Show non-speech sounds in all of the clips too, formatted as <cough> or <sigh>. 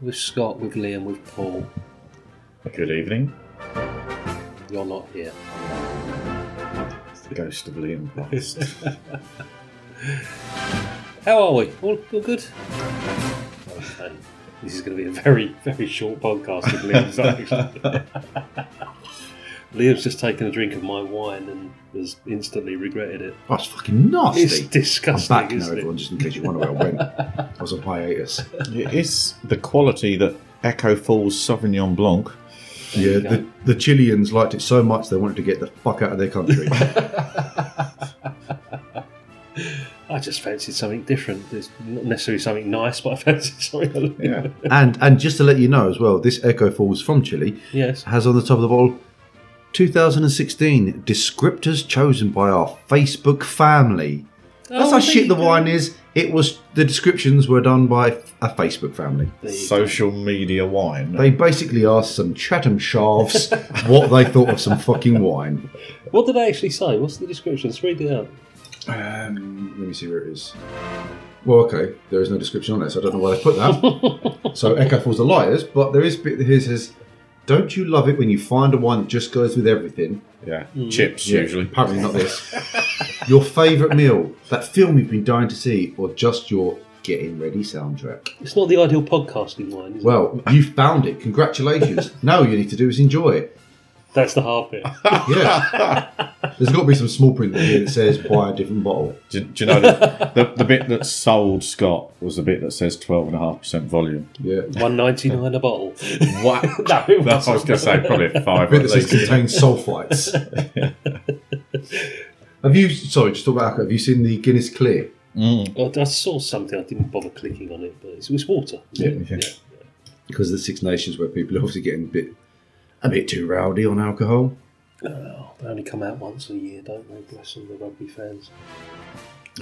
With Scott, with Liam, with Paul. Good evening. You're not here. It's the ghost of Liam Frost. <laughs> How are we? All, all good? Okay. This is going to be a very, very short podcast with Liam's <laughs> actually. Liam's just taken a drink of my wine and has instantly regretted it. That's fucking nasty. It's I'm disgusting, back now, isn't everyone, it? just in case you wonder where I went. I was on hiatus. it is the quality that Echo Falls Sauvignon Blanc. Yeah, the, the Chileans liked it so much they wanted to get the fuck out of their country. <laughs> I just fancied something different. It's not necessarily something nice, but I fancied something Yeah. and and just to let you know as well, this Echo Falls from Chile Yes. has on the top of the bottle 2016 descriptors chosen by our Facebook family. That's Oh, how shit the go. wine is. It was the descriptions were done by a Facebook family. There you go. Social media wine. They basically asked some Chatham Sharves <laughs> what they thought of some fucking wine. What did they actually say? What's the description? Let's read it out. Um, let me see where it is. Well, okay, there is no description on it, so I don't know why they put that. <laughs> so Echo Falls are liars, but there is a bit here says, "Don't you love it when you find a wine that just goes with everything?" yeah. Hmm. Chips, Yeah, usually. apparently not this. <laughs> your favourite meal, that film you've been dying to see, or just your getting ready soundtrack. It's not the ideal podcasting wine, is it? Well, you found it. Congratulations. <laughs> now all you need to do is enjoy it. That's the hard bit. Yeah. <laughs> There's got to be some small print here that says buy a different bottle. Do, do you know that the, the bit that sold Scott was the bit that says 12.5% volume? Yeah. One ninety nine a bottle. What? <laughs> No, it That's what I was going to say, probably at five. bit at that says contains sulfites. <laughs> have you? Sorry, just talk about alcohol. Have you seen the Guinness Clear? Mm. I, I saw something. I didn't bother clicking on it, but it's, it's water. isn't Yeah, yeah. Because of the Six Nations, where people are obviously getting a bit, a bit too rowdy on alcohol. Oh, they only come out once a year, don't they? Bless them, the rugby fans.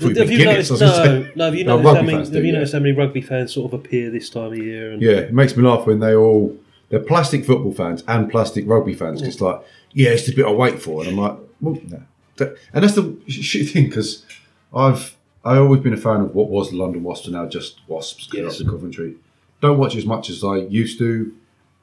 Have you noticed? No, no. Have you No, noticed how many? Have do, you yeah. noticed how many rugby fans sort of appear this time of year? And Yeah, it makes me laugh when they all they're plastic football fans and plastic rugby fans. 'cause it's like, yeah, it's the bit I wait for, and I'm like, well, no. And that's the <laughs> shit thing because I've I always been a fan of what was the London Wasps, and now just Wasps Yes. yes. Coventry. Don't watch as much as I used to.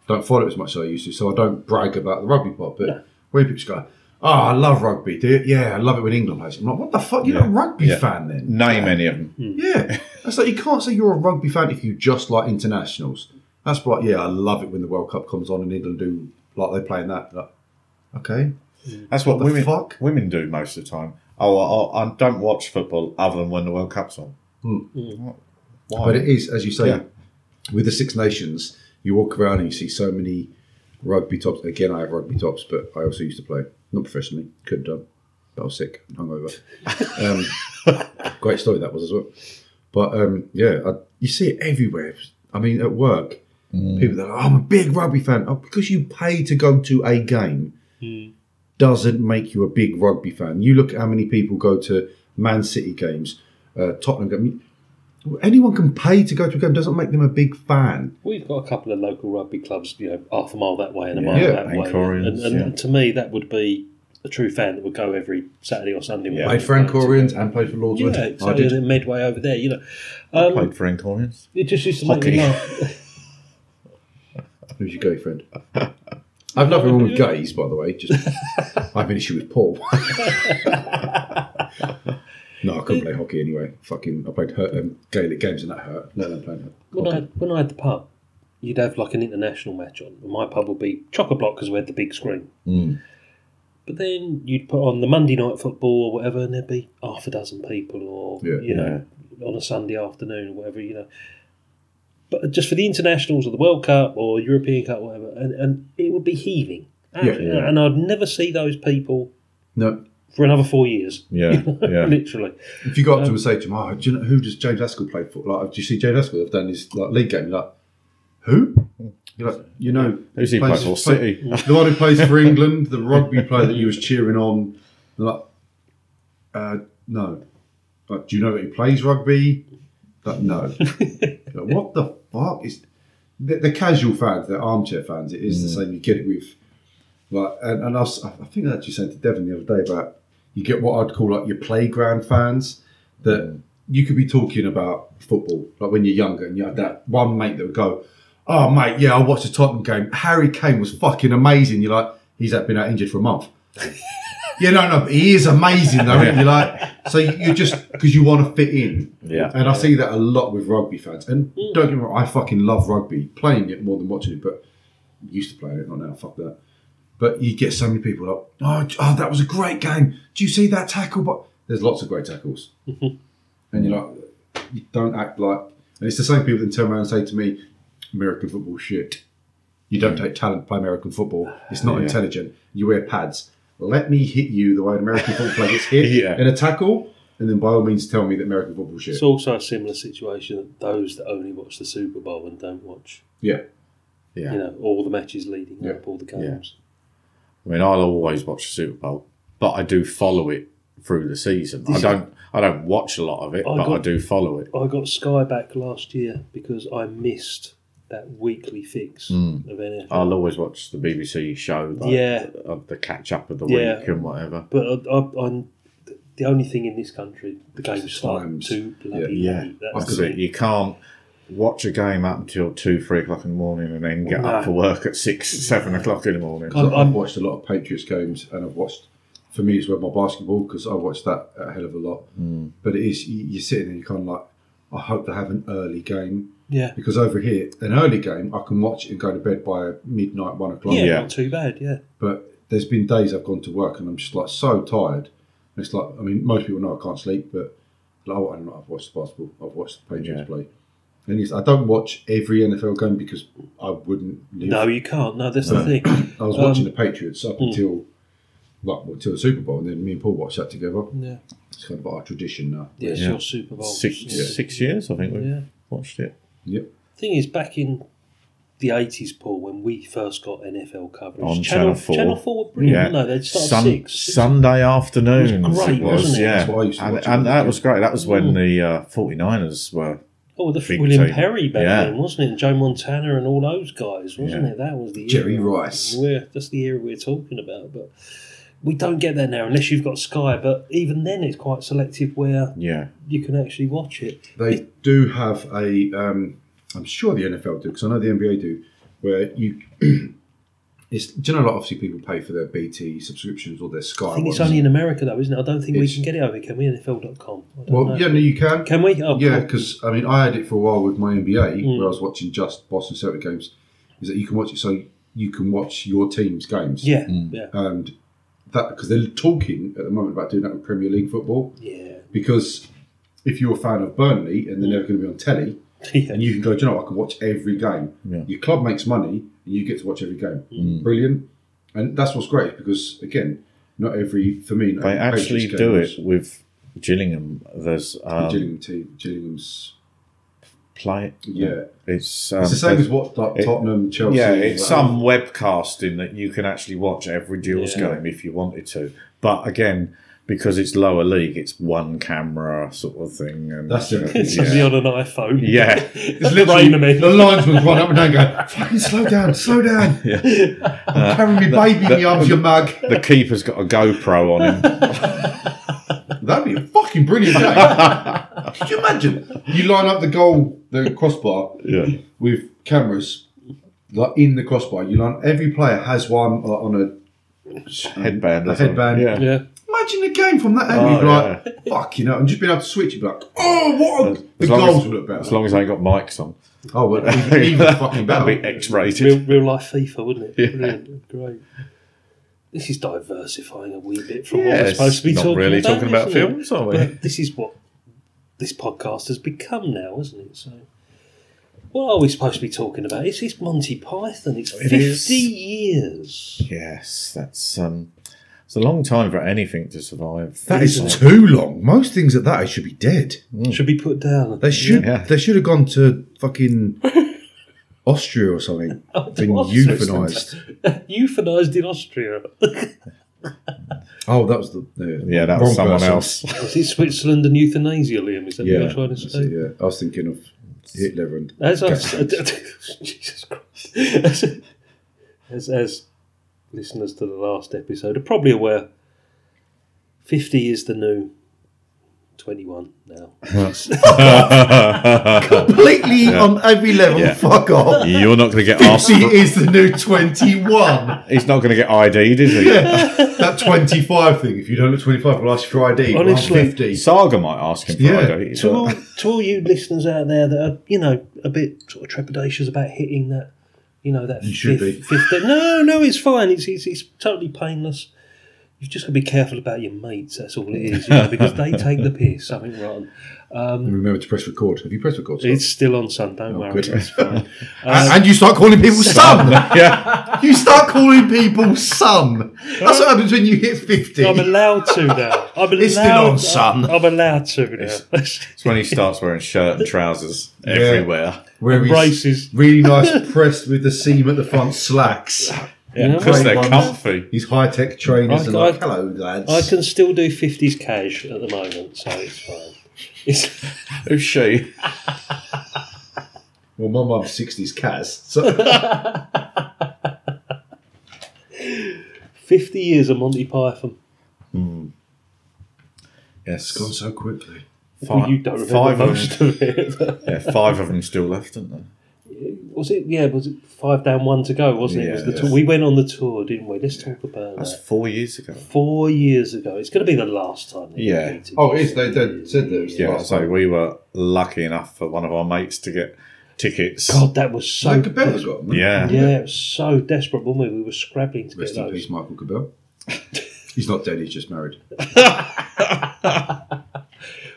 Don't follow it as much as I used to, so I don't brag about the rugby part. But No. When people just go, "Oh, ah, I love rugby," do you? yeah, I love it when England plays. I'm like, what the fuck? You're not a rugby Yeah. fan then? Name any of them. Hmm. Yeah, that's like you can't say you're a rugby fan if you just like internationals. That's like, yeah, I love it when the World Cup comes on and England do like they play in that. Like, okay, hmm. That's what, What the women fuck? women do most of the time. Oh, I, I don't watch football other than when the World Cup's on. Hmm. What? Why? but it is as you say Yeah. with the Six Nations. You walk around and you see so many rugby tops. Again, I have rugby tops, but I also used to play not professionally. Could have done, but I was sick, hungover. <laughs> um, great story that was as well. But um, yeah, I, you see it everywhere. I mean, at work, people that are, oh, I'm a big rugby fan. Oh, because you pay to go to a game doesn't make you a big rugby fan. You look at how many people go to Man City games, uh, Tottenham games. Anyone can pay to go to a game. Doesn't make them a big fan. We've got a couple of local rugby clubs, you know, half a mile that way and a mile Yeah. that way. Anchorians, And, and yeah. to me, that would be a true fan that would go every Saturday or Sunday. Yeah. Played for Anchorians and played for Lordswood. Yeah, I exactly. did. And Medway over there, you know. I Um, played for Anchorians. it just used to make me Hockey. laugh. <laughs> <laughs> Who's your gay friend? I've nothing wrong with gays, by the way. Just <laughs> I have an issue with Paul. No, I couldn't play hockey anyway. Fucking, I played hurt, um, Gaelic games and that hurt. Let alone playing When I, hockey. when I had the pub, you'd have like an international match on. And my pub would be chock a block because we had the big screen. Mm. But then you'd put on the Monday night football or whatever, and there'd be half a dozen people, or Yeah. you know, on a Sunday afternoon or whatever, you know. But just for the internationals or the World Cup or European Cup, whatever, and, and it would be heaving. Yeah, yeah. And I'd never see those people No, for another four years. Yeah, <laughs> yeah. Literally. if you go up to him and say to him, oh, do you know who does James Haskell play for? Like, do you see James Haskell? They've done his like league game. You're like, who? You're like, you know, Who's he plays- for? City. <laughs> the one who plays for <laughs> England, the rugby player that you was cheering on. They're like, uh, no. Like, do you know that he plays rugby? Like, no. Like, what the fuck is? The, the casual fans, the armchair fans, it is the same. You get it with, like, and, and I, was, I think I actually said to Devon the other day about you get what I'd call like your playground fans that you could be talking about football like when you're younger and you had that one mate that would go, "Oh mate, yeah, I watched the Tottenham game. Harry Kane was fucking amazing." You're like, "He's been out injured for a month." <laughs> yeah, no, no, he is amazing though. isn't? You're like, so you you just because you want to fit in. Yeah. And I see that a lot with rugby fans. And mm. don't get me wrong, I fucking love rugby, playing it more than watching it, but used to play it, not now, fuck that. But you get so many people like, oh, oh, that was a great game. Do you see that tackle? But there's lots of great tackles. <laughs> and you're like, you don't act like, and it's the same people that turn around and say to me, American football shit. You don't take talent to play American football. It's not Yeah. intelligent. You wear pads. Let me hit you the way an American football player gets hit <laughs> Yeah. in a tackle, and then by all means tell me that American football shit. It's also a similar situation that those that only watch the Super Bowl and don't watch, yeah. Yeah. you know, all the matches leading Yeah. up, all the games. I mean, I'll always watch the Super Bowl, but I do follow it through the season. I don't. I don't watch a lot of it, I but I do follow it. I got Sky back last year because I missed that weekly fix Mm. of NFL. I'll always watch the BBC show, like, Yeah. of the catch up of the Yeah. week and whatever. But I, I, I'm the only thing in this country, the games start Times. too bloody Yeah, late. That's That's the it. You can't watch a game up until two, three o'clock in the morning, and then get No. up for work at six, seven o'clock in the morning. I'm- I've watched a lot of Patriots games, and I've watched. For me, it's with my basketball because I watched that a hell of a lot. Hmm. But it is you, you're sitting there, you're kind of like, I hope they have an early game Yeah. because over here, an early game I can watch it and go to bed by midnight, one o'clock. yeah, Yeah. not too bad. Yeah, But there's been days I've gone to work and I'm just like so tired. And it's like, I mean, most people know I can't sleep, but like, oh, I don't know, I've watched the basketball, I've watched the Patriots Yeah. play. And it's, I don't watch every NFL game because I wouldn't. Live. no, you can't. No, that's the thing. <clears throat> I was watching Um, the Patriots up until like until the Super Bowl, and then me and Paul watched that together. Yeah, It's kind of our tradition now. yeah, it's Yeah. your Super Bowl. Six, Yeah. six years, I think we've Yeah. watched it. Yep. Thing is, back in the eighties, Paul, when we first got NFL coverage, On Channel 4. Channel Four were brilliant, Yeah. weren't they? They'd start Sun- six. Sunday afternoons. It was great, wasn't it? Yeah, That's what I used to and, watch and that was great. That was when the uh, 49ers were. Oh, the Big William team. Perry back Yeah. then, wasn't it? And Joe Montana and all those guys, wasn't Yeah. it? That was the Jerry era. Rice. We're, that's the era we're talking about. But we don't get there now unless you've got Sky. But even then, it's quite selective where Yeah, you can actually watch it. They do have a. Um, I'm sure the NFL do because I know the NBA do, where you. <clears throat> It's, do you know, like obviously people pay for their BT subscriptions or their Sky. I think it's only in America though, isn't it? I don't think we can get it over. here, Can we? NFL.com. I don't Well, know. yeah, no, you can. Can we? Oh, yeah, cool. because I mean, I had it for a while with my NBA Mm. where I was watching just Boston Celtic games. Is that you can watch it so you can watch your team's games. yeah, yeah, and that because they're talking at the moment about doing that with Premier League football. yeah, Because if you're a fan of Burnley and they're never going to be on telly, yeah. <laughs> and you can go, do you know, what, I can watch every game. Yeah. Your club makes money, and you get to watch every game. Mm. Brilliant, and that's what's great because again, not every for me. not they actually do game it with Gillingham. There's was um, Gillingham team, Gillingham's. play. Yeah, It's um, it's the same as what like it- Tottenham, Chelsea. Yeah, it's like- some webcasting that you can actually watch every Jules Yeah. game if you wanted to. But again, because it's lower league, it's one camera sort of thing. And That's it. uh, It's yeah. only on an iPhone. Yeah. <laughs> It's Rain literally them in. the linesman's run up and down, going, "Fucking slow down, slow down." <laughs> Yeah. I'm carrying my baby in the- the arms, your mug. the keeper's got a GoPro on him. <laughs> That'd be a fucking brilliant game. Could you imagine? You line up the goal, the crossbar, yeah. with cameras like in the crossbar. You line every player has one like, on a Headband. A or headband. Yeah. Yeah, imagine the game from that angle? Oh, You'd like, fuck, you know, and just being able to switch, you'd be like, oh, what? A, the As long goals as- would look better. As long as I ain't got mics on. oh, well, even, even <laughs> fucking better. real, That'd be X-rated. real life FIFA, wouldn't it? Yeah. Brilliant, great. This is diversifying a wee bit from what we're supposed to be not talking really about. talking about isn't films, are we? But this is what this podcast has become now, isn't it? So, what are we supposed to be talking about? It's, it's Monty Python. It's It fifty is. years. Yes, that's um, it's a long time for anything to survive. That is too long. Most things at that age should be dead. Mm. Should be put down. They should. Yeah. They should have gone to fucking <laughs> Austria or something. <laughs> Oh, Been Austria. euthanized. <laughs> Euthanized in Austria. Oh, that was the, the Yeah, that wrong was someone person. else. Was it Switzerland and euthanasia, Liam? Is that Yeah, what you're trying to that's say? it, yeah. I was thinking of Hitler and As I, Jesus Christ. As, as, as listeners to the last episode are probably aware, 50 is the new 21 now. <laughs> completely on every level. Yeah. Fuck off. You're not going to get asked. Fifty For, is the new twenty-one. he's not going to get ID'd, is he? that twenty-five thing. If you don't look twenty-five, we'll ask you for ID. Well, I'm Honestly. fifty. Saga might ask him for Yeah. ID. to, all, to all you listeners out there that are, you know, a bit sort of trepidatious about hitting that, you know, that You should fifth, be. fifth- no, no, it's fine. It's, it's, it's totally painless. You've just got to be careful about your mates. That's all it is, you know, because they take the piss. Something wrong. Um, and remember to press record. Have you pressed record? Scott? It's still on Sun. Don't oh, worry, good. it's <laughs> fine. and, um, and you start calling people <laughs> son. yeah, you start calling people son. That's what happens when you hit fifty. I'm allowed to now. <laughs> I'm allowed. It's still on, son. I'm allowed to now. it's when he starts wearing shirt and trousers everywhere. Where Braces. really nice, pressed with the seam at the front slacks. Yeah. Because they're ones. comfy. These high-tech trainers I- and like, I- hello lads. I can still do 50s cash at the moment, so it's fine. It's, Who's she? Well, my mum's sixties Kaz. So <laughs> 50 years of Monty Python. Hmm. Yes, gone so quickly. Well, you don't remember five of most them. of it. Yeah, five of them still left, aren't there? Was it? Yeah, was it five down, one to go? Wasn't it? it was the Yeah. tour. We went on the tour, didn't we? Let's talk about That's that. four years ago. Four years ago. It's going to be the last time. Yeah. Oh, it's They, they said there was Yeah, so one. we were lucky enough for one of our mates to get tickets. God, that was so. Like Cabela's got them. Yeah. Yeah, it was so desperate, weren't we? We were scrabbling to Rest get in those. peace, Michael Cabell. <laughs> he's not dead. He's just married. <laughs>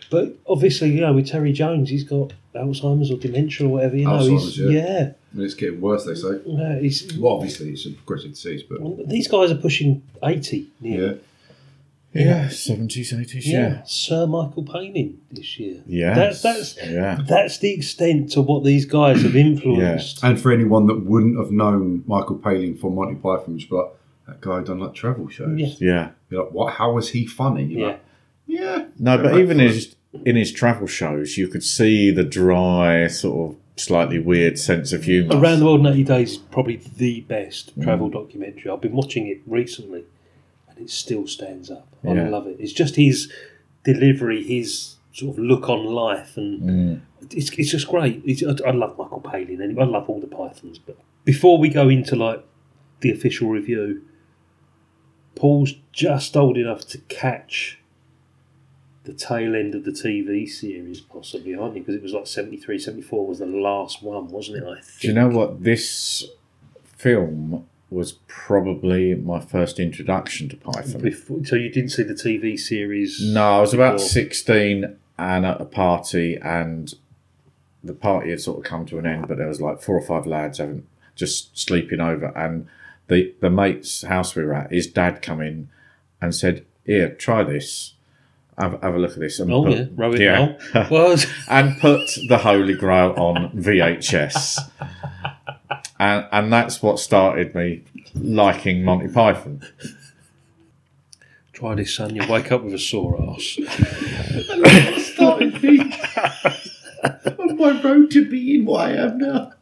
But obviously, you know, with Terry Jones, he's got Alzheimer's or dementia or whatever. You know, Alzheimer's, he's, yeah. yeah, And it's getting worse. They say. yeah, he's. Well, obviously, it's a progressive disease, but These guys are pushing eighty. nearly. yeah. Yeah, 70s, 80s, Yeah, yeah. Sir Michael Palin this year. Yeah. That's that's Yeah. that's the extent to what these guys have <clears throat> influenced. Yeah. And for anyone that wouldn't have known Michael Palin from Monty Python, just be like that guy done like travel shows. Yeah. Yeah. You're like, what? How was he funny? You're Yeah. like, yeah. No, but even for his, in his travel shows, you could see the dry, sort of slightly weird sense of humour. Around the World in 80 Days is probably the best Mm. travel documentary. I've been watching it recently and it still stands up. I Yeah. love it. It's just his delivery, his sort of look on life, and Mm. it's, it's just great. It's, I, I love Michael Palin anyway. I love all the Pythons. But before we go into like the official review, Paul's just old enough to catch the tail end of the TV series, possibly, aren't you? Because it was like 73, 74 was the last one, wasn't it? I think. Do you know what? This film was probably my first introduction to Python. Before, so you didn't see the TV series? No, I was about before? 16 and at a party, and the party had sort of come to an end, but there was like four or five lads having just sleeping over. And the, the mate's house we were at, his dad come in and said, Here, try this. Have, have a look at this. And Oh put- yeah, Rowan yeah. <laughs> Well, well, and put the Holy Grail on VHS. and, and that's what started me liking Monty Python. try this, son. You wake up with a sore ass. started me on my road to being <laughs> <laughs> what I am now.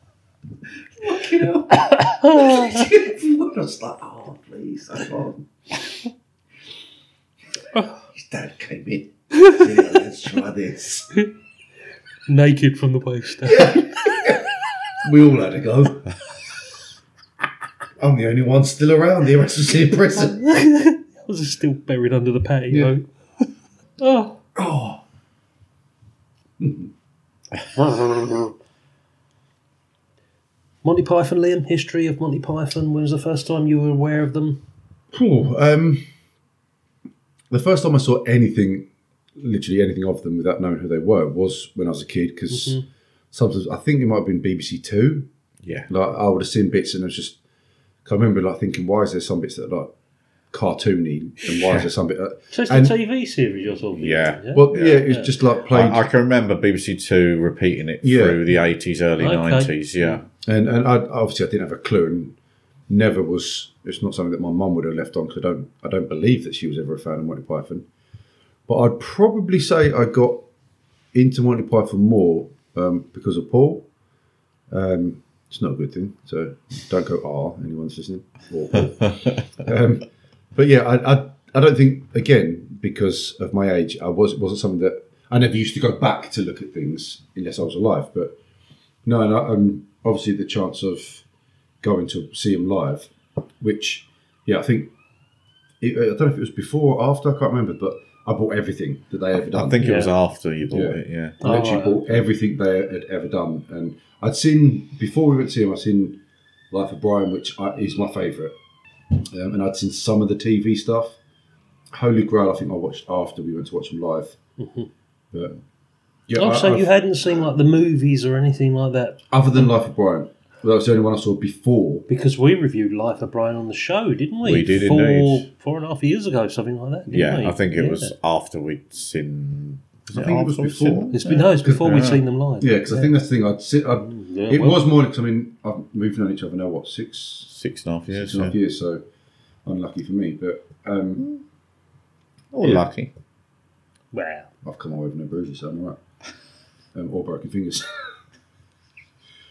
Fucking hell. Everyone was like, oh, please, I'm on. Dad came in. Yeah, let's try this. <laughs> Naked from the waist down. <laughs> We all had a go. <laughs> I'm the only one still around. The rest was in prison. I was still buried under the patio? oh. Oh, Monty Python, Liam. History of Monty Python. When was the first time you were aware of them? Phew, um, the first time I saw anything, literally anything of them without knowing who they were, was when I was a kid. Because sometimes I think it might have been BBC Two. Yeah. Like I would have seen bits, and I was just. 'cause I remember like thinking, why is there some bits that are like cartoony, and why is there some bit? Uh, So it's And- the TV series you're talking Yeah. about. well, yeah, Yeah. it's just like played, I, I can remember BBC Two repeating it Yeah. through the 80s, early Okay. 90s. Yeah. and and I, obviously I didn't have a clue, and never was. It's not something that my mum would have left on because I don't. I don't believe that she was ever a fan of Monty Python. But I'd probably say I got into Monty Python more um, because of Paul. Um, it's not a good thing, so don't go R. Anyone's listening. Or <laughs> um, but yeah, I, I I don't think again because of my age, I was wasn't something that I never used to go back to look at things unless I was alive. But no, and I, um, obviously the chance of going to see him live, which yeah, I think it, I don't know if it was before or after. I can't remember, but I bought everything that they ever done. I think it was after you bought Yeah. it. Yeah. I literally Oh, right. bought everything they had ever done, and I'd seen before we went to see him. I'd seen Life of Brian, which I, is my favourite, um, and I'd seen some of the TV stuff. Holy Grail, I think I watched after we went to watch him live. But yeah, Oh, I- so I- you hadn't seen like the movies or anything like that? other than Life of Brian, well, that was the only one I saw before. Because we reviewed Life of Brian on the show, didn't we? We did four, indeed. Four and a half years ago, something like that. Didn't Yeah. we? I think it Yeah. was after we'd seen. I think it was before. seen? It's been no, it's before we'd seen them live. Yeah, because I think that's the thing. I'd sit. I'd, Yeah, it well, was more because I mean I've moved on each other now what six Six and a half years. six and a half years, so unlucky for me. But um, Or Yeah. lucky. Well, I've come away with no bruises, so I'm all right. <laughs> Um, or broken fingers. <laughs>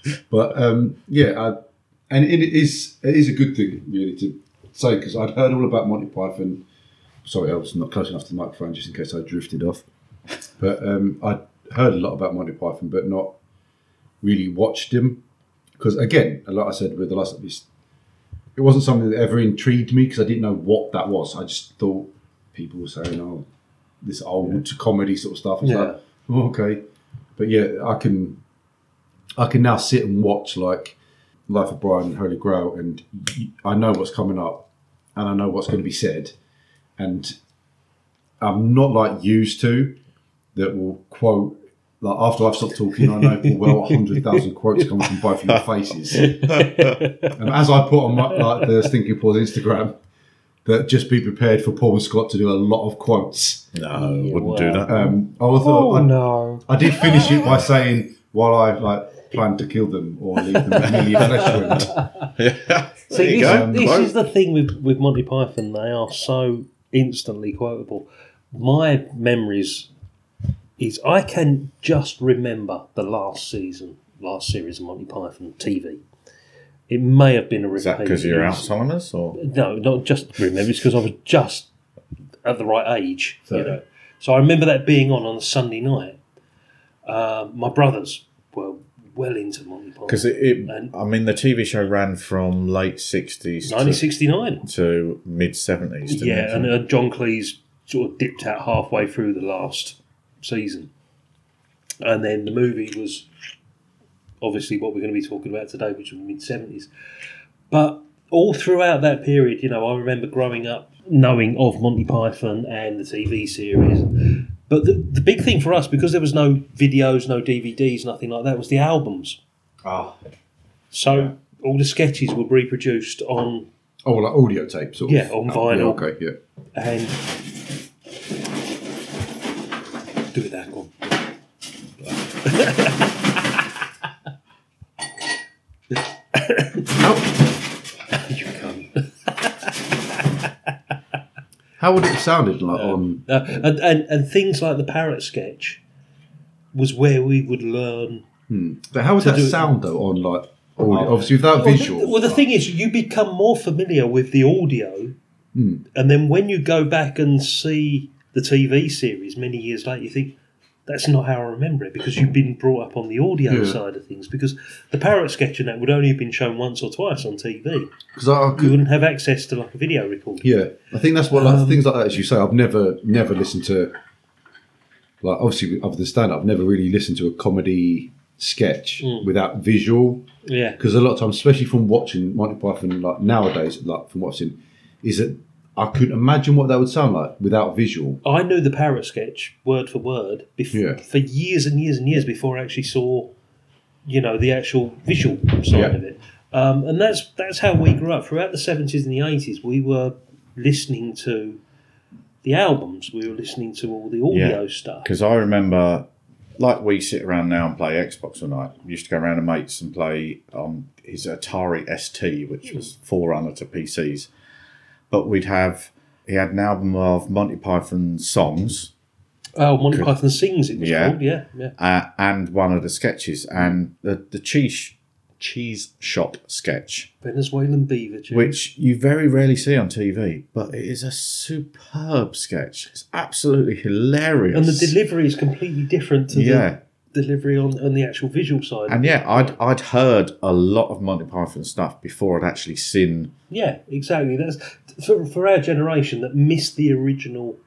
<laughs> but um, yeah, I, and it is it is a good thing really to say because I'd heard all about Monty Python. Sorry, I was not close enough to the microphone just in case I drifted off. <laughs> But um, I'd heard a lot about Monty Python, but not really watched him because again, like I said with the last episode, it wasn't something that ever intrigued me because I didn't know what that was. I just thought people were saying, "Oh, this old comedy sort of stuff." It's Yeah. like, oh, okay, but yeah, I can, I can now sit and watch like Life of Brian and Holy Grail, and I know what's coming up, and I know what's going to be said, and I'm not like used to that will quote. Like after I've stopped talking, I know full well hundred thousand <laughs> quotes coming from both of your faces. and as I put on my, like the Stinking Paws Instagram, that just be prepared for Paul and Scott to do a lot of quotes. No, Yeah, wouldn't do that. Um, I thought oh I, no! I did finish it by <laughs> saying while I like planned to kill them or leave them a million <laughs> flesh wound. yeah. See, you this, go. this Quote. is the thing with, with Monty Python. They are so instantly quotable. My memories is I can just remember the last season, last series of Monty Python TV. It may have been a repeat. Is that because you're It was- Alzheimer's or? No, not just remember. It's because I was just at the right age. You know. So I remember that being on on a Sunday night. Uh, my brothers were well into Monty Python. Because it, it, And- I mean, the TV show ran from late 60s 1969. to mid 70s. Yeah, and uh, John Cleese sort of dipped out halfway through the last season. And then the movie was obviously what we're going to be talking about today, which was mid 70s. But all throughout that period, you know, I remember growing up knowing of Monty Python and the TV series. But the, the big thing for us, because there was no videos, no DVDs, nothing like that, was the albums. Ah. So all the sketches were reproduced on Oh, like audio tape, sort of. Yeah, on Oh, yeah, vinyl. okay, yeah. and do it that one. <laughs> How, You can't. How would it have sounded like on? Uh, and, and and things like the parrot sketch was where we would learn. But how would that do sound though on like audio? Obviously, without Well, visual. the, well, the thing is, you become more familiar with the audio, and then when you go back and see the TV series many years later, you think, that's not how I remember it because you've been brought up on the audio Yeah. side of things. Because the parrot sketch and that would only have been shown once or twice on TV. Because I, I You could, wouldn't have access to like a video recorder. yeah, I think that's what like, Um, things like that. As you say, I've never never listened to like obviously other than stand up, I've never really listened to a comedy sketch Mm. without visual. Yeah, Because a lot of times, especially from watching Monty Python, like nowadays, like from watching, is that I couldn't imagine what that would sound like without visual. I knew the parrot sketch word for word bef- Yeah. for years and years and years before I actually saw, you know, the actual visual side Yeah. of it. Um, and that's that's how we grew up. Throughout the seventies and the eighties, we were listening to the albums. We were listening to all the audio stuff. Because I remember, like we sit around now and play Xbox all night. We used to go around to mates and play on his Atari ST, which was forerunner to PCs. But we'd have he had an album of Monty Python songs Oh, Monty Python sings it was Yeah. called. Yeah, yeah. uh, and one of the sketches, and the the cheese cheese shop sketch, Venezuelan beaver. tune. which you very rarely see on TV, but it is a superb sketch. It's absolutely hilarious. and the delivery is completely different to yeah. the delivery on, on the actual visual side. And yeah, I'd I'd heard a lot of Monty Python stuff before I'd actually seen. Yeah, exactly. That's for, for our generation that missed the original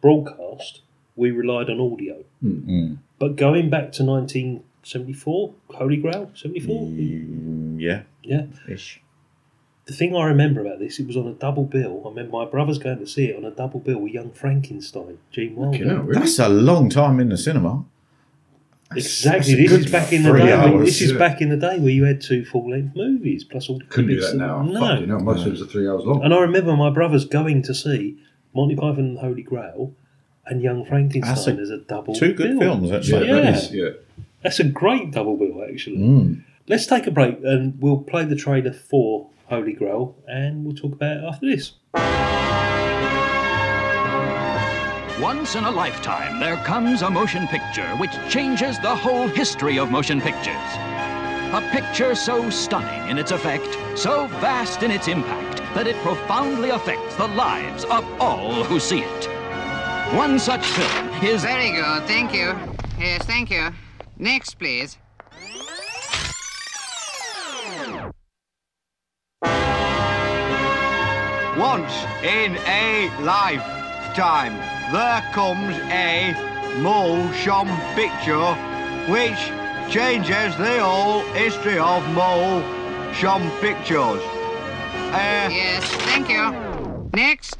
broadcast. We relied on audio, Mm. but going back to 1974, Holy Grail, 74. Mm, yeah, Yeah, ish. the thing I remember about this, it was on a double bill. I remember my brothers going to see it on a double bill with Young Frankenstein, Gene Wilder. You really? That's a long time in the cinema. Exactly. This is back in the day. hours, this is back in the day where you had two full length movies plus all the Couldn't do bits that and- now. No. Fuck you know, most films are three hours long. And I remember my brothers going to see Monty Python and the Holy Grail and Young Frankenstein That's a- as a double Two good bill. films, Yeah, actually. Yeah. that is, yeah. That's a great double bill, actually. Mm. Let's take a break and we'll play the trailer for Holy Grail and we'll talk about it after this. Once in a lifetime, there comes a motion picture which changes the whole history of motion pictures. A picture so stunning in its effect, so vast in its impact, that it profoundly affects the lives of all who see it. One such film is Very good, thank you. Yes, thank you. Next, please. Once in a lifetime, there comes a motion picture which changes the whole history of motion pictures. Uh, yes, thank you. Next.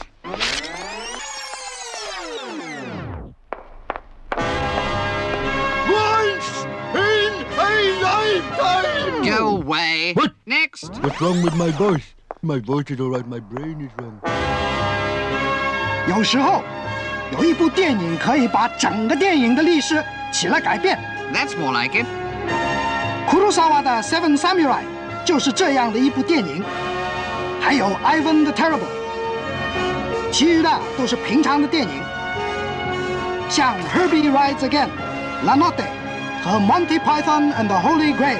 Once in a lifetime! Go away. What? Next. What's wrong with my voice? My voice is all right, my brain is wrong. Yo, shut! 有一部电影可以把整个电影的历史起了改变。That's more like it. 库鲁萨瓦的《Seven Samurai》就是这样的一部电影，还有《Ivan the Terrible》，其余的都是平常的电影，像《Herbie Rides Again》、《La Notte》和《Monty Python and the Holy Grail》。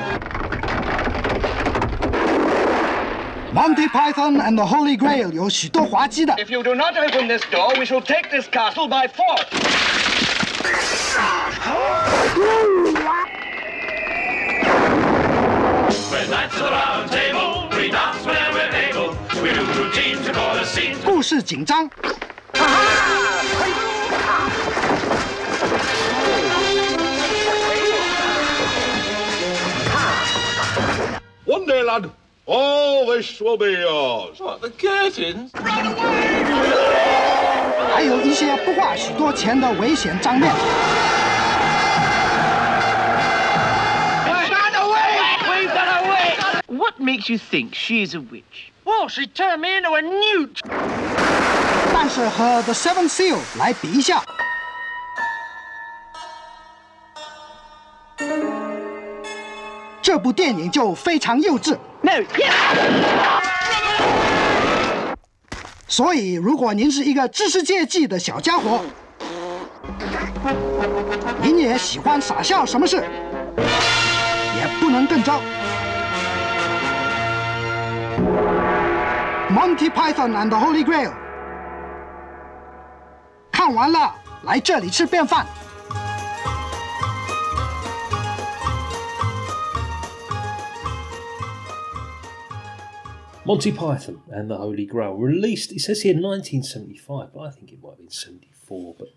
Monty Python and the Holy Grail 有许多滑稽的， If you do not open this door, we shall take this castle by force. When knights of the round table, we dance whenever we're able. We do routine to call a scene. 故事紧张， One day, lad, All this will be yours. What, the curtains? Run away! <laughs> 还有一些不花许多钱的危险账面。Run! What makes you think she's a witch? Well, she turned me into a newt. 但是和 The Seventh Seal 来比一下。这部电影就非常幼稚。No! 所以，如果您是一个知识界记的小家伙，您也喜欢傻笑什么事，也不能更糟。Monty Python and the Holy Grail，看完了来这里吃便饭。Monty Python and the Holy Grail released. It says here 1975, but I think it might have been 74. But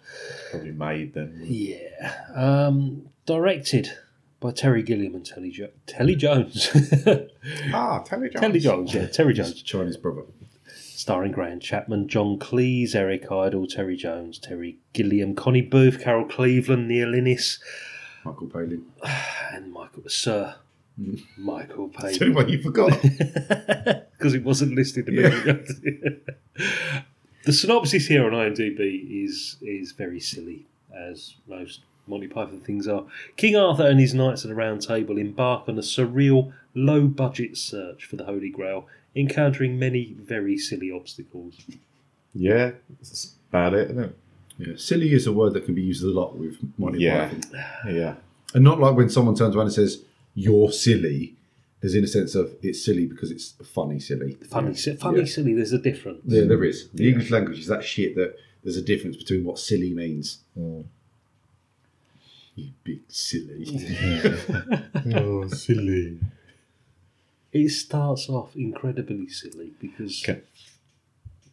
Probably made then. yeah, um, directed by Terry Gilliam and Telly, jo- Telly Jones. <laughs> Ah, Telly Jones. Telly Jones, yeah, Terry Jones. Chinese brother. starring Graham Chapman, John Cleese, Eric Idle, Terry Jones, Terry Gilliam, Connie Booth, Carol Cleveland, Neil Innes, Michael Palin. <sighs> and Michael Sir Michael Tell me Palin what you forgot. <laughs> because it wasn't listed. immediately. <laughs> the synopsis here on IMDb is is very silly, as most Monty Python things are. King Arthur and his knights at the Round Table embark on a surreal, low-budget search for the Holy Grail, encountering many very silly obstacles. Yeah, that's about it, isn't it? yeah, silly is a word that can be used a lot with Monty Yeah. Python. Yeah. And not like when someone turns around and says, you're silly. There's in a sense of it's silly because it's funny silly. Funny, si- funny, Yeah. silly. There's a difference. Yeah, there is. The English language is that shit that there's a difference between what silly means. Mm. You big silly. <laughs> Oh, silly. It starts off incredibly silly because Okay.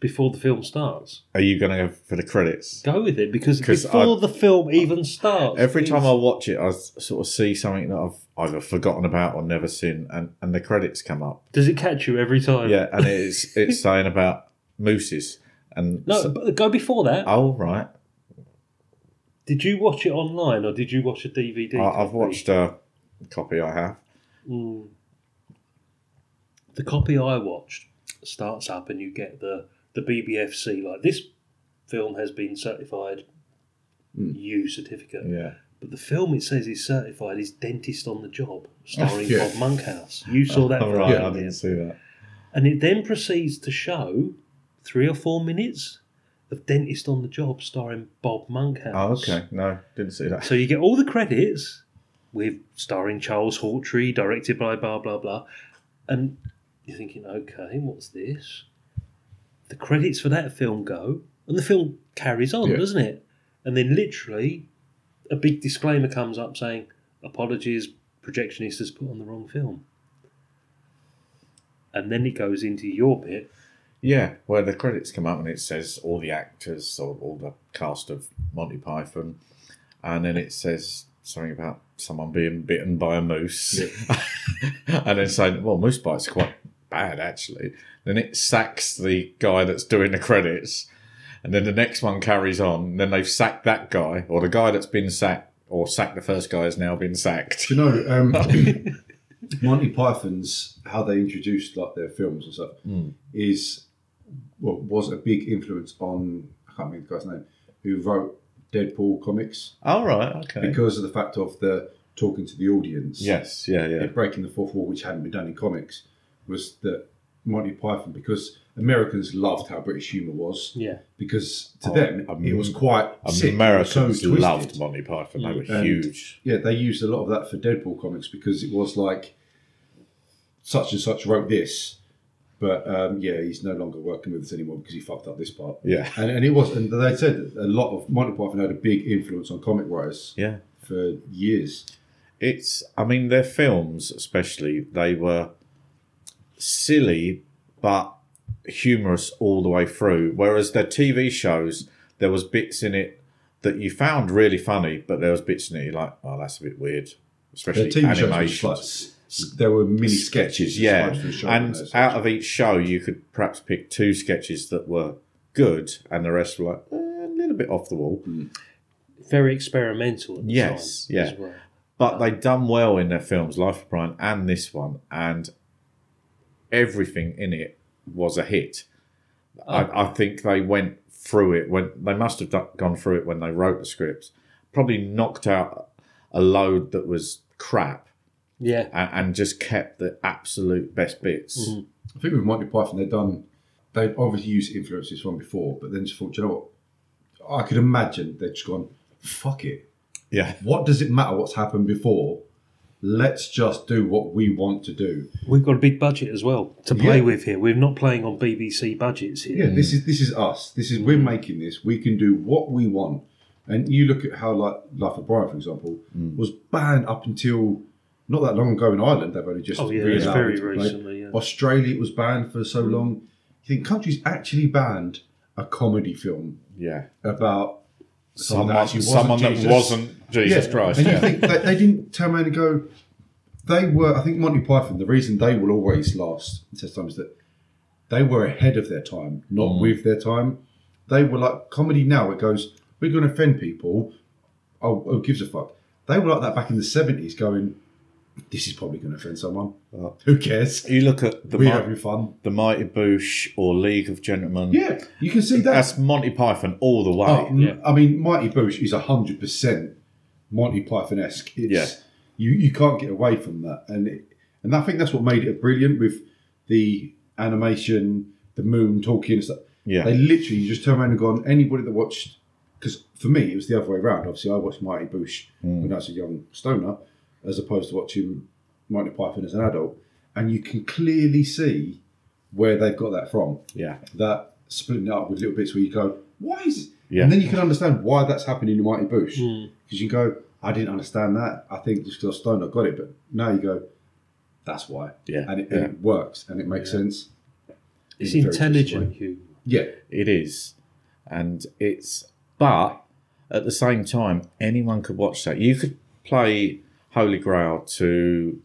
Before the film starts, Are you going to go for the credits? go with it because 'Cause before I- the film even starts, Every time I it's- watch it, I s- sort of see something that I've either forgotten about or never seen, and, and the credits come up. does it catch you every time? Yeah, and it's <laughs> it's saying about mooses. And No, so- but go before that. oh right, Did you watch it online or did you watch a DVD? I, I've copy? watched a copy. I have. Mm. The copy I watched starts up and you get the the BBFC like this film has been certified hmm. U certificate. Yeah. But the film it says is certified is Dentist on the Job, starring yeah. <laughs> Bob Monkhouse. You oh, saw that, Oh, right, didn't I didn't see that. and it then proceeds to show three or four minutes of Dentist on the Job, starring Bob Monkhouse. Oh, okay. No, didn't see that. So you get all the credits with starring Charles Hawtrey, directed by blah blah blah, and you're thinking, okay, what's this? The credits for that film go, and the film carries on, Yeah. doesn't it? And then literally, a big disclaimer comes up saying, "Apologies, projectionist has put on the wrong film." And then it goes into your bit. Yeah, where the credits come up and it says all the actors or all the cast of Monty Python, and then it says something about someone being bitten by a moose, <laughs> and then saying, "Well, moose bites are quite bad actually." Then it sacks the guy that's doing the credits, and then the next one carries on. And then they've sacked that guy, or the guy that's been sacked, or sacked the first guy has now been sacked. Do you know um, <laughs> Monty Python's how they introduced like their films and stuff is well, was a big influence on I can't remember the guy's name who wrote Deadpool comics All right, okay. because of the fact of the talking to the audience. yes, yeah, yeah. breaking the fourth wall, which hadn't been done in comics, was that Monty Python because Americans loved how British humour was Yeah. because to Oh, them um, it was quite sick, it was Americans so twisted. loved Monty Python. They were And, huge. Yeah, they used a lot of that for Deadpool comics because it was like such and such wrote this, but um, yeah, he's no longer working with us anymore because he fucked up this part. Yeah. and, and it was, and they said a lot of Monty Python had a big influence on comic writers Yeah. for years. It's, I mean, their films, especially, they were silly but humorous all the way through. Whereas their TV shows, there was bits in it that you found really funny, but there was bits in it you're like, oh, that's a bit weird. Especially Their TV shows were animation. like there were mini sketches, yeah. just for And weren't out of each show, you could perhaps pick two sketches that were good, and the rest were like eh, a little bit off the wall. Very experimental at the Yes, time yeah. as well. But they'd done well in their films, Life of Brian and this one, and everything in it was a hit. I, oh. I think they went through it when they must have done, gone through it when they wrote the scripts. Probably knocked out a load that was crap Yeah. and, and just kept the absolute best bits. Mm-hmm. I think with Monty Python, they've done, they obviously used influences from before, but then just thought, "Do you know what? I could imagine they've just gone, fuck it. Yeah, <laughs> What does it matter what's happened before? Let's just do what we want to do. We've got a big budget as well to play Yeah. with here. We're not playing on BBC budgets here. Yeah, this is this is us. This is we're making this. We can do what we want. And you look at how like Life of Brian, for example, mm. was banned up until not that long ago in Ireland, they've only just Oh, yeah, it's very it to be played. recently, yeah. Australia, it was banned for so long. You think countries actually banned a comedy film Yeah. about someone, that, someone that Jesus. wasn't Jesus Christ. And you think they, they didn't turn around and go, they were, I think Monty Python, the reason they will always last in test time is that they were ahead of their time, not Mm. with their time. They were like, comedy now, it goes, we're going to offend people. Oh, who gives a fuck? They were like that back in the 70s going, this is probably going to offend someone. Who cares? You look at the We're Mi- having fun. the Mighty Boosh or League of Gentlemen. Yeah, you can see that. That's Monty Python all the way. Oh, mm, I mean, Mighty Boosh is hundred percent Monty Python esque. Yeah. you you can't get away from that, and it, and I think that's what made it brilliant with the animation, the moon talking and stuff. Yeah. they literally just turn around and gone. Anybody that watched, because for me it was the other way around. Obviously, I watched Mighty Boosh Mm. when I was a young stoner, as opposed to watching Monty Python as an adult, and you can clearly see where they've got that from yeah. that splitting it up with little bits where you go, why is Yeah. And then you can understand why that's happening in Mighty Boosh. Hmm. Because you go, I didn't understand that. I think just because I was stoned, I got it. But now you go, that's why. Yeah, And it, yeah. and it works and it makes sense. It's in intelligent twisted humour. Yeah. It is. And it's, but at the same time, anyone could watch that. You could play Holy Grail to,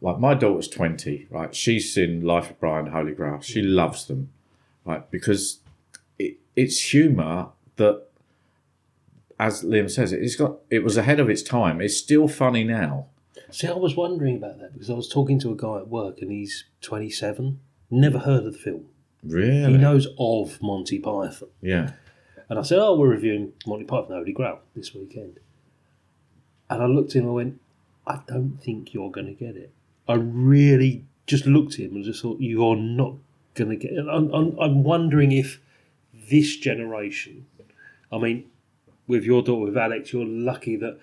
like, my daughter's 20, right? She's seen Life of Brian, Holy Grail. She mm. loves them, right? Because it, it's humour that, as Liam says, it's got, it was ahead of its time. It's still funny now. See, I was wondering about that because I was talking to a guy at work and he's 27, never heard of the film. Really? He knows of Monty Python. Yeah. And I said, Oh, we're reviewing Monty Python Holy Grail this weekend. And I looked at him and I went, I don't think you're going to get it. I really just looked at him and just thought, You're not going to get it. I'm, I'm, I'm wondering if this generation, I mean, with your daughter, with Alex, you're lucky that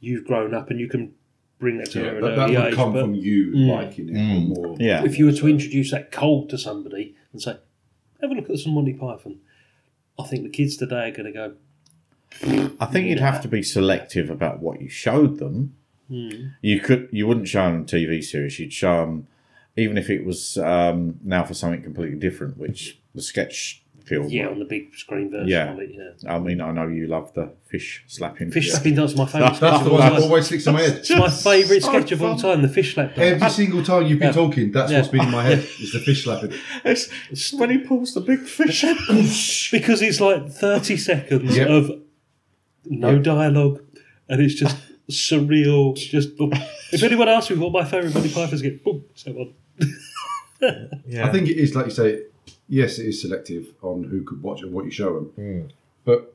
you've grown up and you can bring that to Yeah, her at that, an that early would age. come but- from you Mm. liking it Mm. more. Yeah. if you were to introduce that cold to somebody and say, have a look at some Monty Python, I think the kids today are going to go, I think you'd have to be selective about what you showed them. Hmm. You could, you wouldn't show them a TV series. You'd show them, even if it was um, now for something completely different, which the sketch film. yeah, on the big screen version Yeah. of it, yeah. I mean, I know you love the fish slapping. Fish slapping dance is my favourite <laughs> That's sketch the one that time. always sticks in my head. It's my favourite so sketch of all time, the fish slap dance. Every single time you've been Yeah. talking, that's Yeah. what's been in my head, is the fish slapping. It's, it's when he pulls the big fish out. <laughs> because it's like 30 seconds Yep. of no dialogue and it's just <laughs> surreal. Just boom. If anyone asks me what my favourite Monty Python's get, boom, so on. <laughs> I think it is like you say. Yes, it is selective on who could watch and what you show them. Hmm. But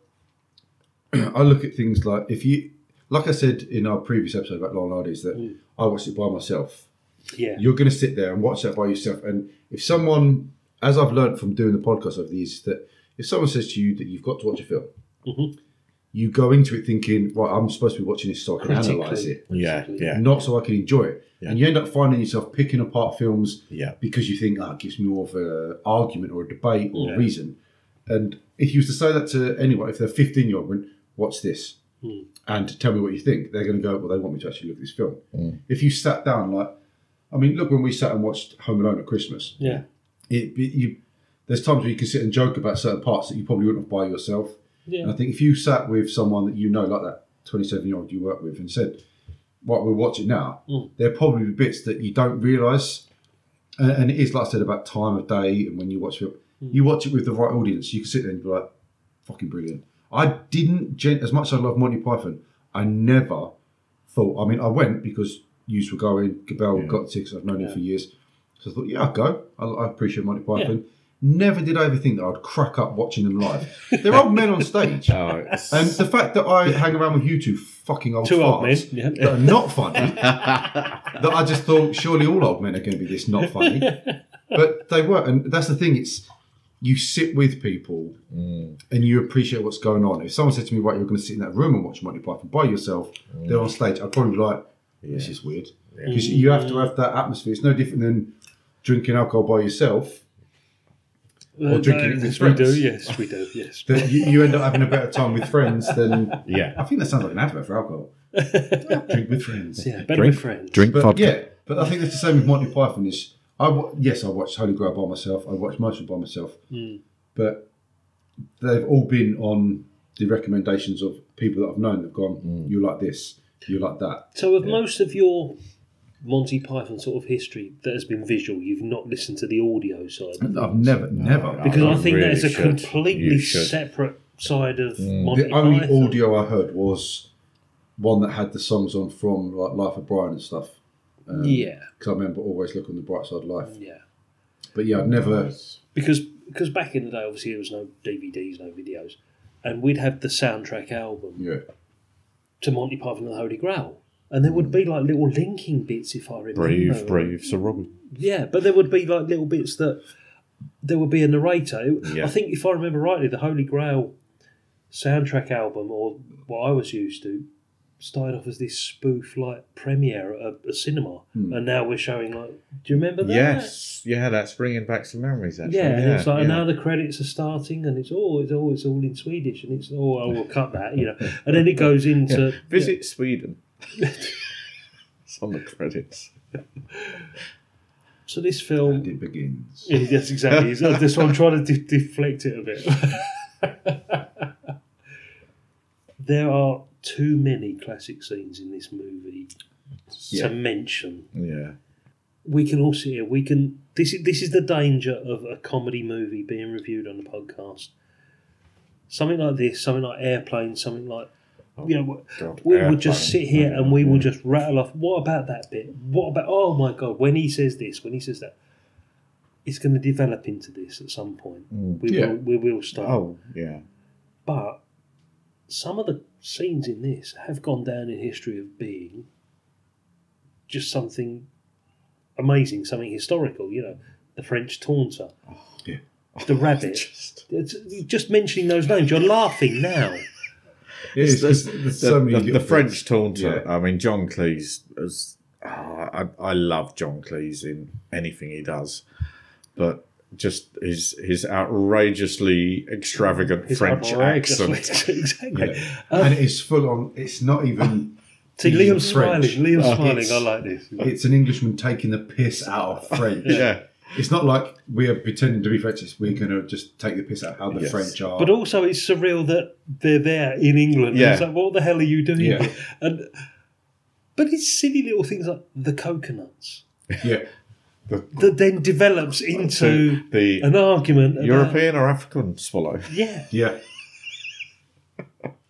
<clears throat> I look at things like if you, like I said in our previous episode about Long Hardy's, that Mm. I watched it by myself. Yeah. You're going to sit there and watch that by yourself. And if someone, as I've learned from doing the podcast over these, that if someone says to you that you've got to watch a film, Mhm. You go into it thinking, right, I'm supposed to be watching this so I can analyse it, Yeah, yeah. not so I can enjoy it. Yeah. And you end up finding yourself picking apart films Yeah. because you think, ah, it gives me more of an argument or a debate or Yeah. a reason. And if you was to say that to anyone, if they're 15 year old, went, watch this Hmm. and tell me what you think, they're going to go, well, they want me to actually look at this film. Mm. If you sat down, like, I mean, look, when we sat and watched Home Alone at Christmas, Yeah. it, it- you, there's times where you can sit and joke about certain parts that you probably wouldn't have by yourself. And I think if you sat with someone that you know, like that 27 year old you work with, and said, "What we're watching now," Mm. there are probably bits that you don't realise. And, and it is like I said about time of day and when you watch film, you watch it with the right audience. You can sit there and be like, "Fucking brilliant." I didn't, gen- as much as I love Monty Python, I never thought. I mean, I went because yous were going. Gabel Yeah. got tickets. I've known him for years, so I thought, "Yeah, I'll go." I, I appreciate Monty Python. Never did I ever think that I'd crack up watching them live. They're old men on <laughs> stage. Oh, And the fact that I hang around with you two fucking old Two farts old men, yeah. that are not funny, <laughs> that I just thought surely all old men are going to be this not funny, but they were. And that's the thing. It's you sit with people Mm. and you appreciate what's going on. If someone said to me, "Right, you're going to sit in that room and watch Monty Python by yourself," they're on stage. I'd probably be like, "This is weird," because you have to have that atmosphere. It's no different than drinking alcohol by yourself. Or drinking with yes, we do. Yes, we do. Yes. That you, you end up having a better time with friends than <laughs> yeah. I think that sounds like an advert for alcohol. <laughs> Drink with friends. Yeah, better Drink- with friends. drink But vodka. yeah, but I think it's the same with Monty Python. Is I yes, I watched Holy Grail by myself. I watched most of it by myself, Mm. but they've all been on the recommendations of people that I've known. That've gone, you like this, you like that. So, with most of your Monty Python sort of history that has been visual, you've not listened to the audio side. I've never, never. Because I you think really that is a should. completely separate side of Monty the only Python. audio I heard was one that had the songs on from like Life of Brian and stuff. Um, Yeah. because I remember always look on the bright side of life. Yeah. But yeah, I'd never. Because because back in the day, obviously, there was no DVDs, no videos, and we'd have the soundtrack album Yeah, to Monty Python and the Holy Grail. And there would be like little linking bits, if I remember. Brave, brave Sir Robin. Yeah, but there would be like little bits that there would be a narrator. Yeah. I think, if I remember rightly, the Holy Grail soundtrack album, or what I was used to, started off as this spoof like premiere at a, a cinema, hmm. and now we're showing like. Do you remember that? Yes, yeah, that's bringing back some memories. Actually, Yeah, and it's like yeah. now the credits are starting, and it's all it's all it's all in Swedish, and it's oh, oh we'll <laughs> cut that, you know, and then it goes into Yeah. Visit Sweden. It's on the credits. So this film, and it begins. Yeah, yes, exactly. That's why I'm trying to de- deflect it a bit. there are too many classic scenes in this movie Yeah. to mention. Yeah. We can all see it. We can. This is this is the danger of a comedy movie being reviewed on the podcast. Something like this, something like Airplane, something like Oh, you know, God, we would just sit here and we will just rattle off. What about that bit? What about? Oh my god! When he says this, when he says that, it's going to develop into this at some point. Mm. We Yeah. will. We will start. Oh, yeah. But some of the scenes in this have gone down in history of being just something amazing, something historical. You know, the French taunter, oh, Yeah. the rabbit. <laughs> Just- just mentioning those names, you're laughing now. Yeah, it's, it's, there's the, so many the- the French taunter. Yeah. I mean, John Cleese. Is, ah, I, I love John Cleese in anything he does, but just his his outrageously extravagant His French outrageous- accent. <laughs> exactly. Yeah. Um, and it's full on. It's not even. <laughs> See, using Liam's French. smiling. Liam's Oh, smiling. I like this. It's an Englishman taking the piss out of French. <laughs> yeah, It's not like we are pretending to be French. We're going to just take the piss out of how the Yes. French are. But also, it's surreal that they're there in England. Yeah. It's like, what the hell are you doing? Yeah. And but it's silly little things like the coconuts yeah, that then develops into the an argument. about- European or African swallow. Yeah, yeah.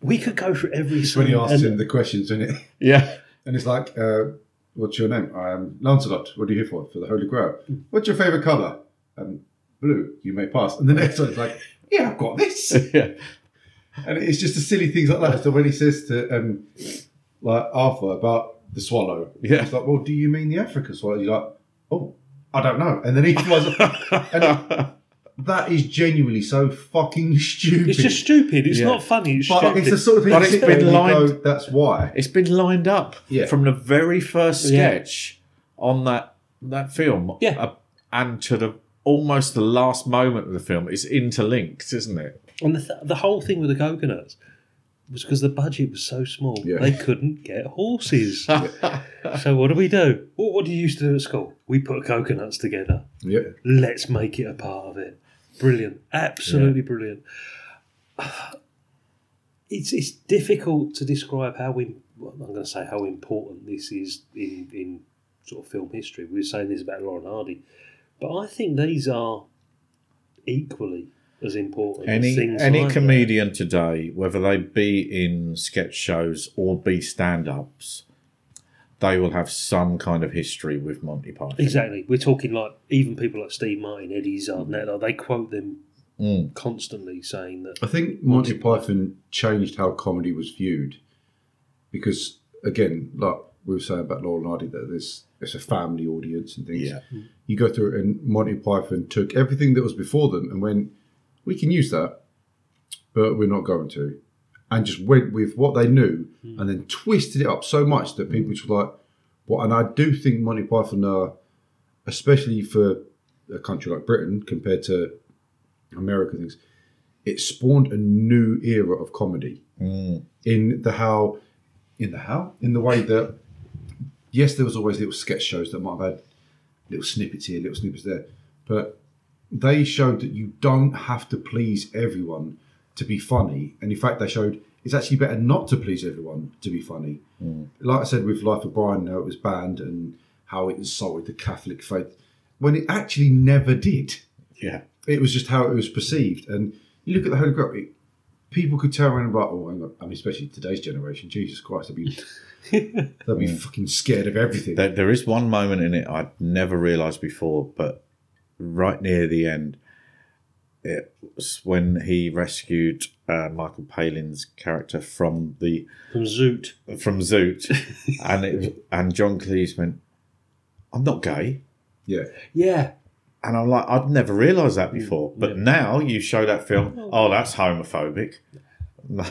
we could go through every. It's when he scene asks and- him the questions, isn't it? Yeah, And it's like, uh, "What's your name?" I'm Lancelot. What are you here for? For the Holy Grail. What's your favourite colour? Um, blue. You may pass. And the next one's like, "Yeah, I've got this." <laughs> yeah, And it's just the silly things like that. So when he says to um, like Arthur about the swallow, Yeah. it's like, "Well, do you mean the African swallow?" You're like, "Oh, I don't know." And then he flies. and that is genuinely so fucking <laughs> stupid. It's just stupid. It's Yeah. not funny. It's But stupid. it's the sort of thing But you it's sit there been and you lined- go, That's why. it's been lined up Yeah. from the very first Yeah. sketch on that that film. Yeah. uh, and to the almost the last moment of the film, it's interlinked, isn't it? and the, th- the whole thing with the coconuts was because the budget was so small. Yeah. They couldn't get horses. <laughs> so what do we do? Well, what do you used to do at school? We put coconuts together. Yeah. let's make it a part of it. Brilliant, absolutely brilliant. <sighs> It's it's difficult to describe how we. Well, I'm going to say how important this is in in sort of film history. We were saying this about Laurel and Hardy, but I think these are equally as important. as Any things any like that. comedian today, whether they be in sketch shows or be stand ups, they will have some kind of history with Monty Python. Exactly. We're talking like even people like Steve Martin, Eddie Izzard, like, they quote them Mm. constantly, saying that I think Monty Python changed how comedy was viewed because, again, like we were saying about Laurel and Hardy, that this it's a family audience and things. Yeah. You go through it, and Monty Python took everything that was before them and went, "We can use that, but we're not going to," and just went with what they knew and then twisted it up so much that people just were like, "What?" And I do think Monty Python are, especially for a country like Britain compared to America, things, it spawned a new era of comedy Mm. in the how In the how? In the way that, yes, there was always little sketch shows that might have had little snippets here, little snippets there, but they showed that you don't have to please everyone to be funny. And in fact, they showed it's actually better not to please everyone to be funny. Hmm. Like I said with Life of Brian, how it was banned and how it insulted the Catholic faith, when it actually never did. Yeah. It was just how it was perceived. And you look at the Holy Grail, it, people could turn around and like, oh, hang on. I mean, especially today's generation, Jesus Christ, they'd be, <laughs> they'd be hmm. fucking scared of everything. There, there is one moment in it I'd never realised before, but right near the end, it was when he rescued uh, Michael Palin's character from the From Zoot. from Zoot, <laughs> and it, and John Cleese went, "I'm not gay," yeah. Yeah. and I'm like, I'd never realised that before, but now you show that film, oh, that's homophobic. Yeah,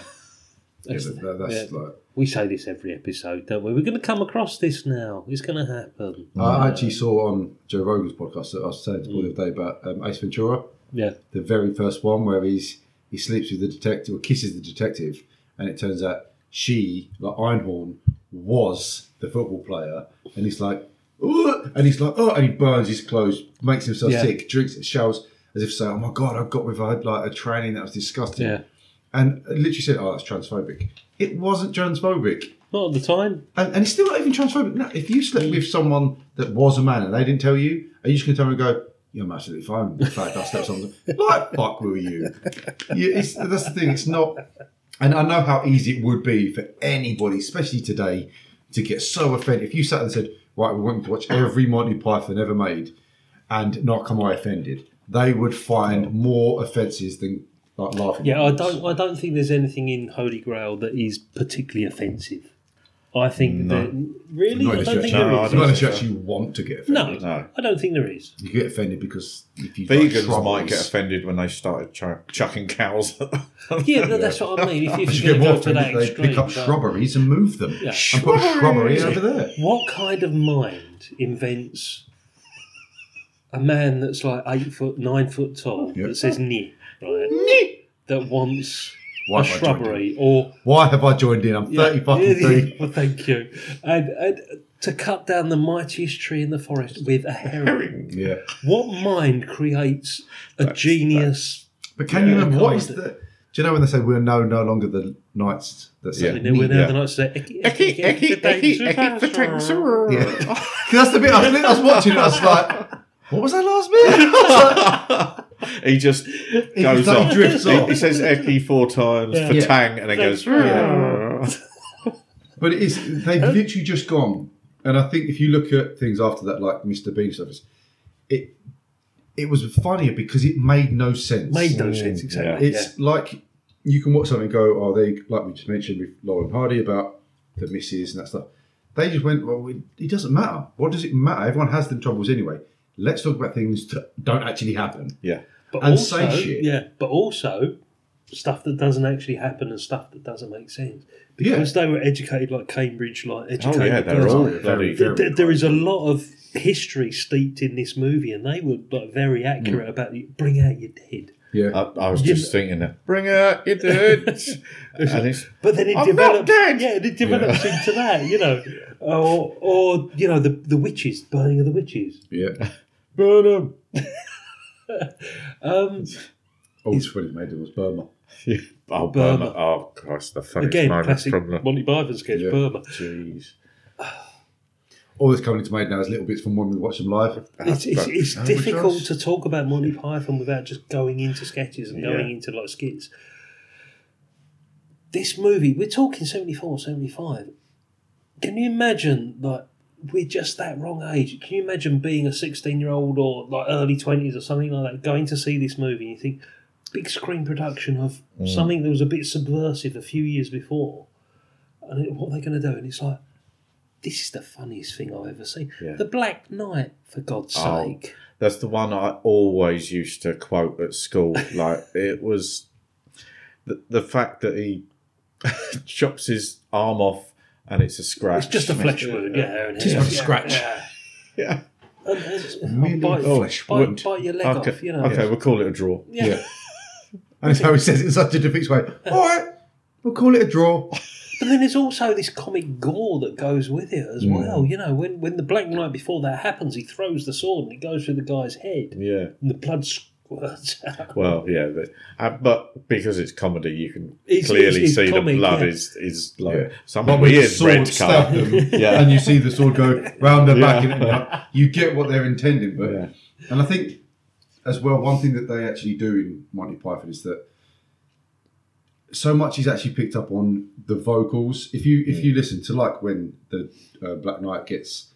that- that's Yeah. like. We say this every episode, don't we? We're going to come across this now. It's going to happen. I actually saw on Joe Rogan's podcast that I was saying to Paul the other day about um, Ace Ventura, Yeah. the very first one where he's he sleeps with the detective or kisses the detective, and it turns out she, like Einhorn, was the football player, and he's like, "Ugh," and he's like, oh, and he burns his clothes, makes himself Yeah. sick, drinks it, showers as if saying, oh my god, I've got with like a training that was disgusting, Yeah. and literally said, oh, that's transphobic. It wasn't transphobic. Not at the time. And, and it's still not even transphobic. No, if you slept mm. with someone that was a man and they didn't tell you, are you just going to tell them and go, you're absolutely fine. The fact I slept with someone. Like, fuck will you? that's the thing. It's not. And I know how easy it would be for anybody, especially today, to get so offended. If you sat and said, right, we want to watch every Monty Python ever made and not come away offended, they would find more offences than like laughing. Yeah, I don't. I don't think there's anything in Holy Grail that is particularly offensive. I think No. that really, Not I don't think actually, there I is. don't unless you actually want to get No, offended. No. I don't think there is. You get offended because if you like Vegans might strawberries- get offended when they started ch- chucking cows. at. <laughs> Yeah, but that's what I mean. If, if You you're get going more to go to that offended if they extreme, pick up but strawberries and move them Yeah. and put a strawberry over there. what kind of mind invents a man that's like eight foot, nine foot tall Yeah. that says "ni" right? That wants Why a have I joined shrubbery or Why have I joined in? I'm Yeah, 30 fucking three. Well, thank you. And, and to cut down the mightiest tree in the forest with a herring. Yeah. What mind creates a genius? But can you remember what is the. Do you know when they say we're no no longer the knights that say Yeah. We're now Yeah. the night say, "Eki, Eki, eki, eki, the drinks Yeah. that's the bit I was, watching I was like, what was that last bit? I was like, he just He goes just, like, off. drifts he, off. he says Eki four times for Yeah. Tang, and then goes. Yeah. <laughs> But it is they've literally just gone. And I think if you look at things after that, like Mr. Bean stuff, it it was funnier because it made no sense. Made no sense, mm, exactly. It's like you can watch something and go, oh, they like we just mentioned with Laurel and Hardy about the misses and that stuff. They just went, well, it, it doesn't matter. What does it matter? Everyone has them troubles anyway. Let's talk about things that don't actually happen. Yeah. But And also, say shit. yeah, but also stuff that doesn't actually happen and stuff that doesn't make sense because they were educated like Cambridge, like educated. Oh, yeah, they're all Very, bloody. very- There- there is a lot of history steeped in this movie, and they were like very accurate mm. about the bring out your dead. Yeah. I, I was You just thinking that. Bring out you dead. <laughs> and But then it I'm develops. not dead. Yeah, it develops into that, you know, or or you know the the witches, burning of the witches. Yeah. burn 'em. <laughs> Um, Oh, it's when it made it was Burma. Oh, Burma. Burma. Oh, Christ, the funniest again, moment classic from the. Monty Python sketch, Yeah. Burma. Jeez. All that's coming into my head now is little bits from when we watch them live. It's, it's, it's Oh, difficult gosh. to talk about Monty Python without just going into sketches and going Yeah. into like skits. This movie, we're talking 74, 75. Can you imagine, like, we're just that wrong age. Can you imagine being a 16 year old or like early 20s or something like that, going to see this movie and you think, big screen production of Mm. something that was a bit subversive a few years before. And it- what are they going to do? And it's like, this is the funniest thing I've ever seen. Yeah. The Black Knight, for God's Oh. sake. That's the one I always used to quote at school. <laughs> Like it was the, the fact that he <laughs> chops his arm off and it's a scratch. It's just a flesh wound, yeah. and Just yeah, a yeah, scratch. Yeah. <laughs> Yeah. Merely bite, oh, flesh bite, wound. bite your leg Okay. off, you know. okay, we'll call it a draw. Yeah. And so he says it in such a defeats way. All right, we'll call it a draw. But then there's also this comic gore that goes with it as Mm. well. You know, when when the Black Knight before that happens, he throws the sword and it goes through the guy's head, Yeah. and the blood squirts <laughs> out. Well, yeah, but, uh, but because it's comedy, you can It's- clearly it's- it's see comic, the blood yeah. is is like Yeah. some But with the weird sword red stab colour. them, <laughs> yeah, and you see the sword go round their back, Yeah. and it, you get what they're intending. But Yeah. and I think as well, one thing that they actually do in Monty Python is that so much is actually picked up on the vocals. If you if you listen to like when the uh, Black Knight gets,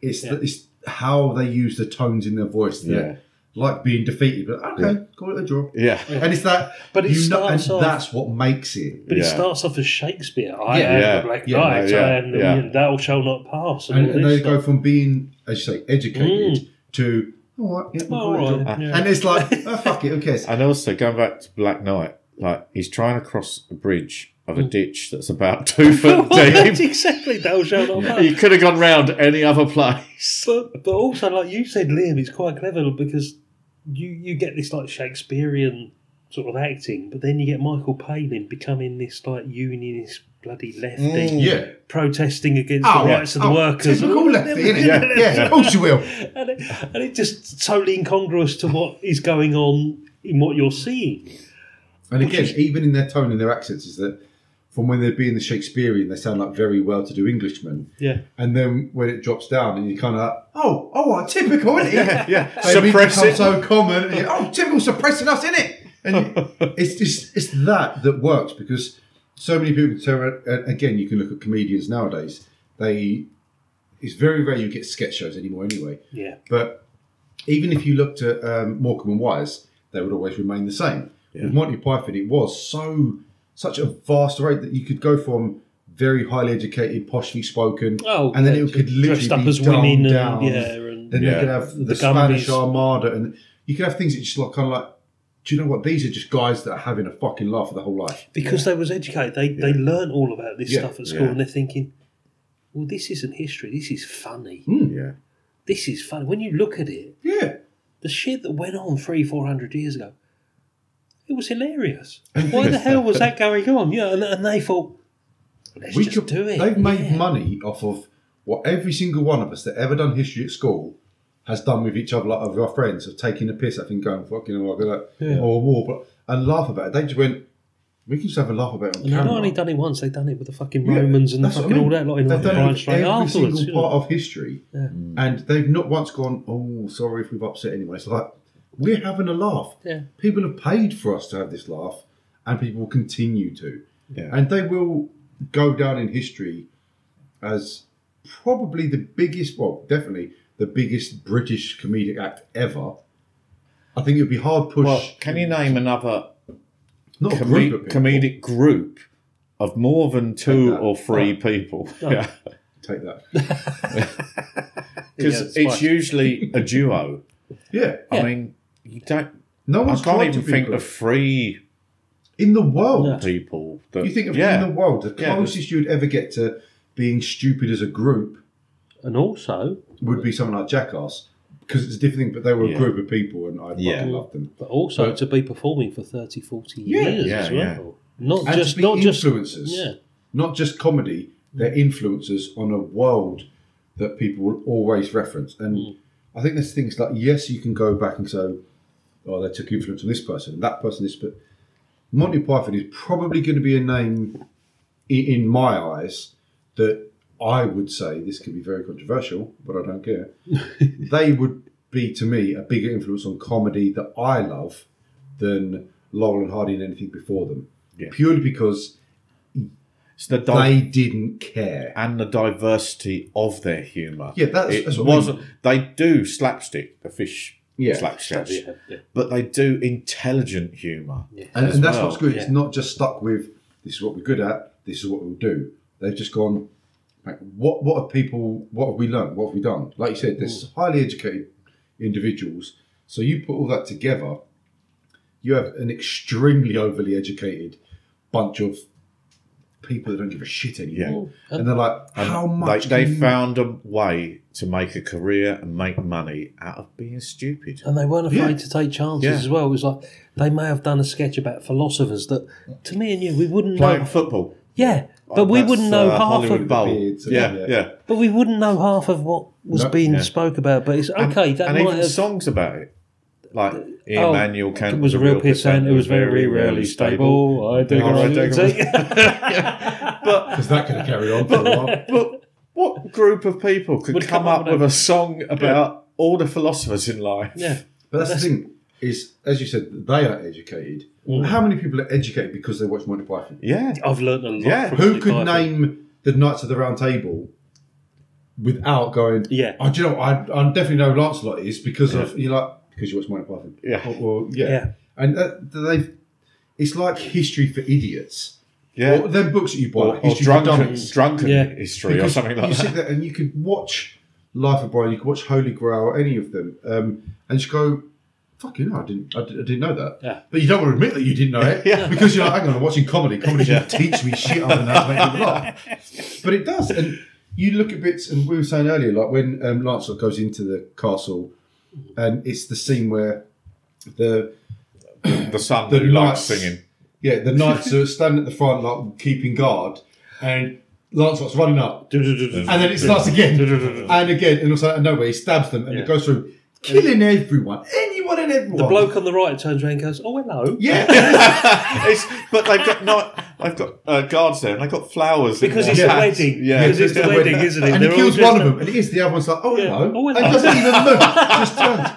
it's Yeah. the, it's how they use the tones in their voice. That, Yeah. Like being defeated, but okay, call it a draw. yeah, And it's that, But it you know, and off- that's what makes it. But it starts off as Shakespeare. I Yeah. am Yeah. the Black Yeah. Knight. Yeah. I am the Yeah. thou shall not pass. And, and, and they go from being, as you say, educated to all right, yeah, we'll All call it a right, yeah. and it's like, oh, fuck it, who cares? <laughs> and also going back to Black Knight, like he's trying to cross a bridge of a ditch that's about <laughs> two foot <laughs> Well, that's deep. exactly thou shalt not pass. He could have gone round any other place. But but also, like you said, Liam, it's quite clever because you you get this like Shakespearean sort of acting, but then you get Michael Palin becoming this like unionist bloody lefty, Mm, yeah. protesting against Oh, the yeah. rights of Oh, the workers. typical lefty, innit? Yeah. Yeah, of course you will. <laughs> and, it, and it just totally incongruous to what is going on in what you're seeing. And again, even in their tone and their accents, is that from when they're being the Shakespearean, they sound like very well-to-do Englishmen. Yeah. And then when it drops down, and you kind of like, oh, oh, what, typical, isn't it? Yeah, yeah. <laughs> Suppressing. so common. you- oh, typical suppressing us, isn't it? And <laughs> it's just it's that that works because so many people. So uh, again, you can look at comedians nowadays. They it's very rare you get sketch shows anymore, anyway. Yeah. But even if you looked at um, Morecambe and Wise, they would always remain the same. With Monty Python, it was so such a vast array that you could go from very highly educated, poshly spoken, Oh, and then yeah, it could dressed literally up be as dumbed women and- down. yeah, and- then Yeah. they could have the, The Spanish Armada, and you could have things that just like kind of like, do you know what? These are just guys that are having a fucking laugh for the whole life. Because they was educated, they they learn all about this Yeah. stuff at school, Yeah. and they're thinking, "Well, this isn't history. This is funny. Hmm. Yeah, This is funny." When you look at it, Yeah, the shit that went on three, four hundred years ago, it was hilarious. <laughs> Why the hell was that going on? Yeah, and, and they thought, let's we just could do it. They've made Yeah. money off of what every single one of us that ever done history at school has done with each other, like of our friends, of taking a piss, I think, going fucking oh, that, Yeah. or a war, but and laugh about it. They just went. We can just have a laugh about it on And they've not only done it once, they've done it with the fucking Yeah, Romans and that's what I fucking all that lot in They've like done it Brian with Straight every afterwards. single you know. part of history, Yeah. Mm. and they've not once gone, "Oh, sorry if we've upset anyone." It's like we're having a laugh. Yeah. People have paid for us to have this laugh, and people will continue to, Yeah. and they will go down in history as probably the biggest, well, definitely the biggest British comedic act ever. I think it would be hard push. Well, can you name another not a come- group comedic group of more than two that. or three Oh. people? <laughs> Oh. Yeah, Take that. because <laughs> <laughs> Yeah, it's it's fine. usually a duo. Yeah. I mean, you don't. No I one's can't even to think good. of three in the world. Yeah. people that You think of yeah. in the world, the Yeah, closest you'd ever get to being stupid as a group And also, would be someone like Jackass. Because it's a different thing, but they were Yeah. a group of people and I fucking Yeah. loved them. but also But- to be performing for 30, 40 Yeah. years Yeah, as yeah. well. Not And just to be not just influencers. Yeah. Not just comedy, they're influencers on a world that people will always reference. And Mm. I think there's things like, yes, you can go back and say, oh, they took influence from this person that person, this, but Monty Python is probably going to be a name in, my eyes that I would say this could be very controversial, but I don't care. <laughs> they would be to me a bigger influence on comedy that I love than Laurel and Hardy and anything before them. Yeah. Purely because It's the di- they didn't care. and the diversity of their humour. Yeah, that's- it that's what I mean. wasn't. They do slapstick, the fish Yeah. slapstick, Yeah, yeah. but they do intelligent humour. And, and that's well. what's good. It's not just stuck with this is what we're good at, this is what we'll do. They've just gone, like, what what have people, what have we learned? What have we done? Like you said, there's highly educated individuals. So you put all that together, you have an extremely overly educated bunch of people that don't give a shit anymore. And they're like, And how much? They, they found a way to make a career and make money out of being stupid. And they weren't afraid Yeah. to take chances Yeah. as well. It was like they may have done a sketch about philosophers that, to me and you, we wouldn't Playing know. football. Yeah, But we wouldn't know uh, half Hollywood of Bowl. Yeah, yeah. yeah. But we wouldn't know half of what was No. being Yeah. spoke about. But it's And- okay. that and might even have. songs about it, like Oh, Immanuel Kant it was a real pissant. It was very rarely stable. I dig Oh, it. I dig See? But Because that could have carried on for a while. but what group of people could Would come, come up up with with a song about all the philosophers in life? yeah. But that's, the thing is, as you said, they are educated. Mm. How many people are educated because they watch Monty Python? Yeah. I've learned a lot. Yeah. From Who Monty could Python. name the Knights of the Round Table without going? Yeah. Oh, do you know? I, I definitely know Lancelot is because of you like because you watch Monty Python. Yeah. Or, or- yeah. Yeah. And uh, they, it's like history for idiots. Yeah. Or them books that you buy, Or, like or history for drunken, dummies. drunken Yeah. history or Because something you like sit that. there and you could watch Life of Brian, you could watch Holy Grail, any of them, um, and just go, "Fucking hell, I didn't, I, did- I didn't know that." Yeah. But you don't want to admit that you didn't know it <laughs> Yeah. because you're like, "Hang on, I'm watching comedy. Comedy Yeah. can teach me shit other than that to make people laugh." But it does, and you look at bits, and we were saying earlier, like when um, Lancelot goes into the castle, and it's the scene where the The son The who likes knights- singing. yeah the knights are standing at the front, like keeping guard, and Lancelot's running up, <laughs> and then it starts again <laughs> and again, and also out of nowhere he stabs them, and Yeah. it goes through killing everyone, anyone and everyone. The bloke on the right turns around and goes, "Oh hello," yeah, <laughs> It's, but they've got not. They've got uh, guards there, and they've got flowers because their it's a hats. wedding. Yeah, because it's the wedding, isn't it? and They're he all kills one of them, and it is the other one's like, oh Yeah. hello, Oh, hello. and doesn't even move, <laughs> just turns,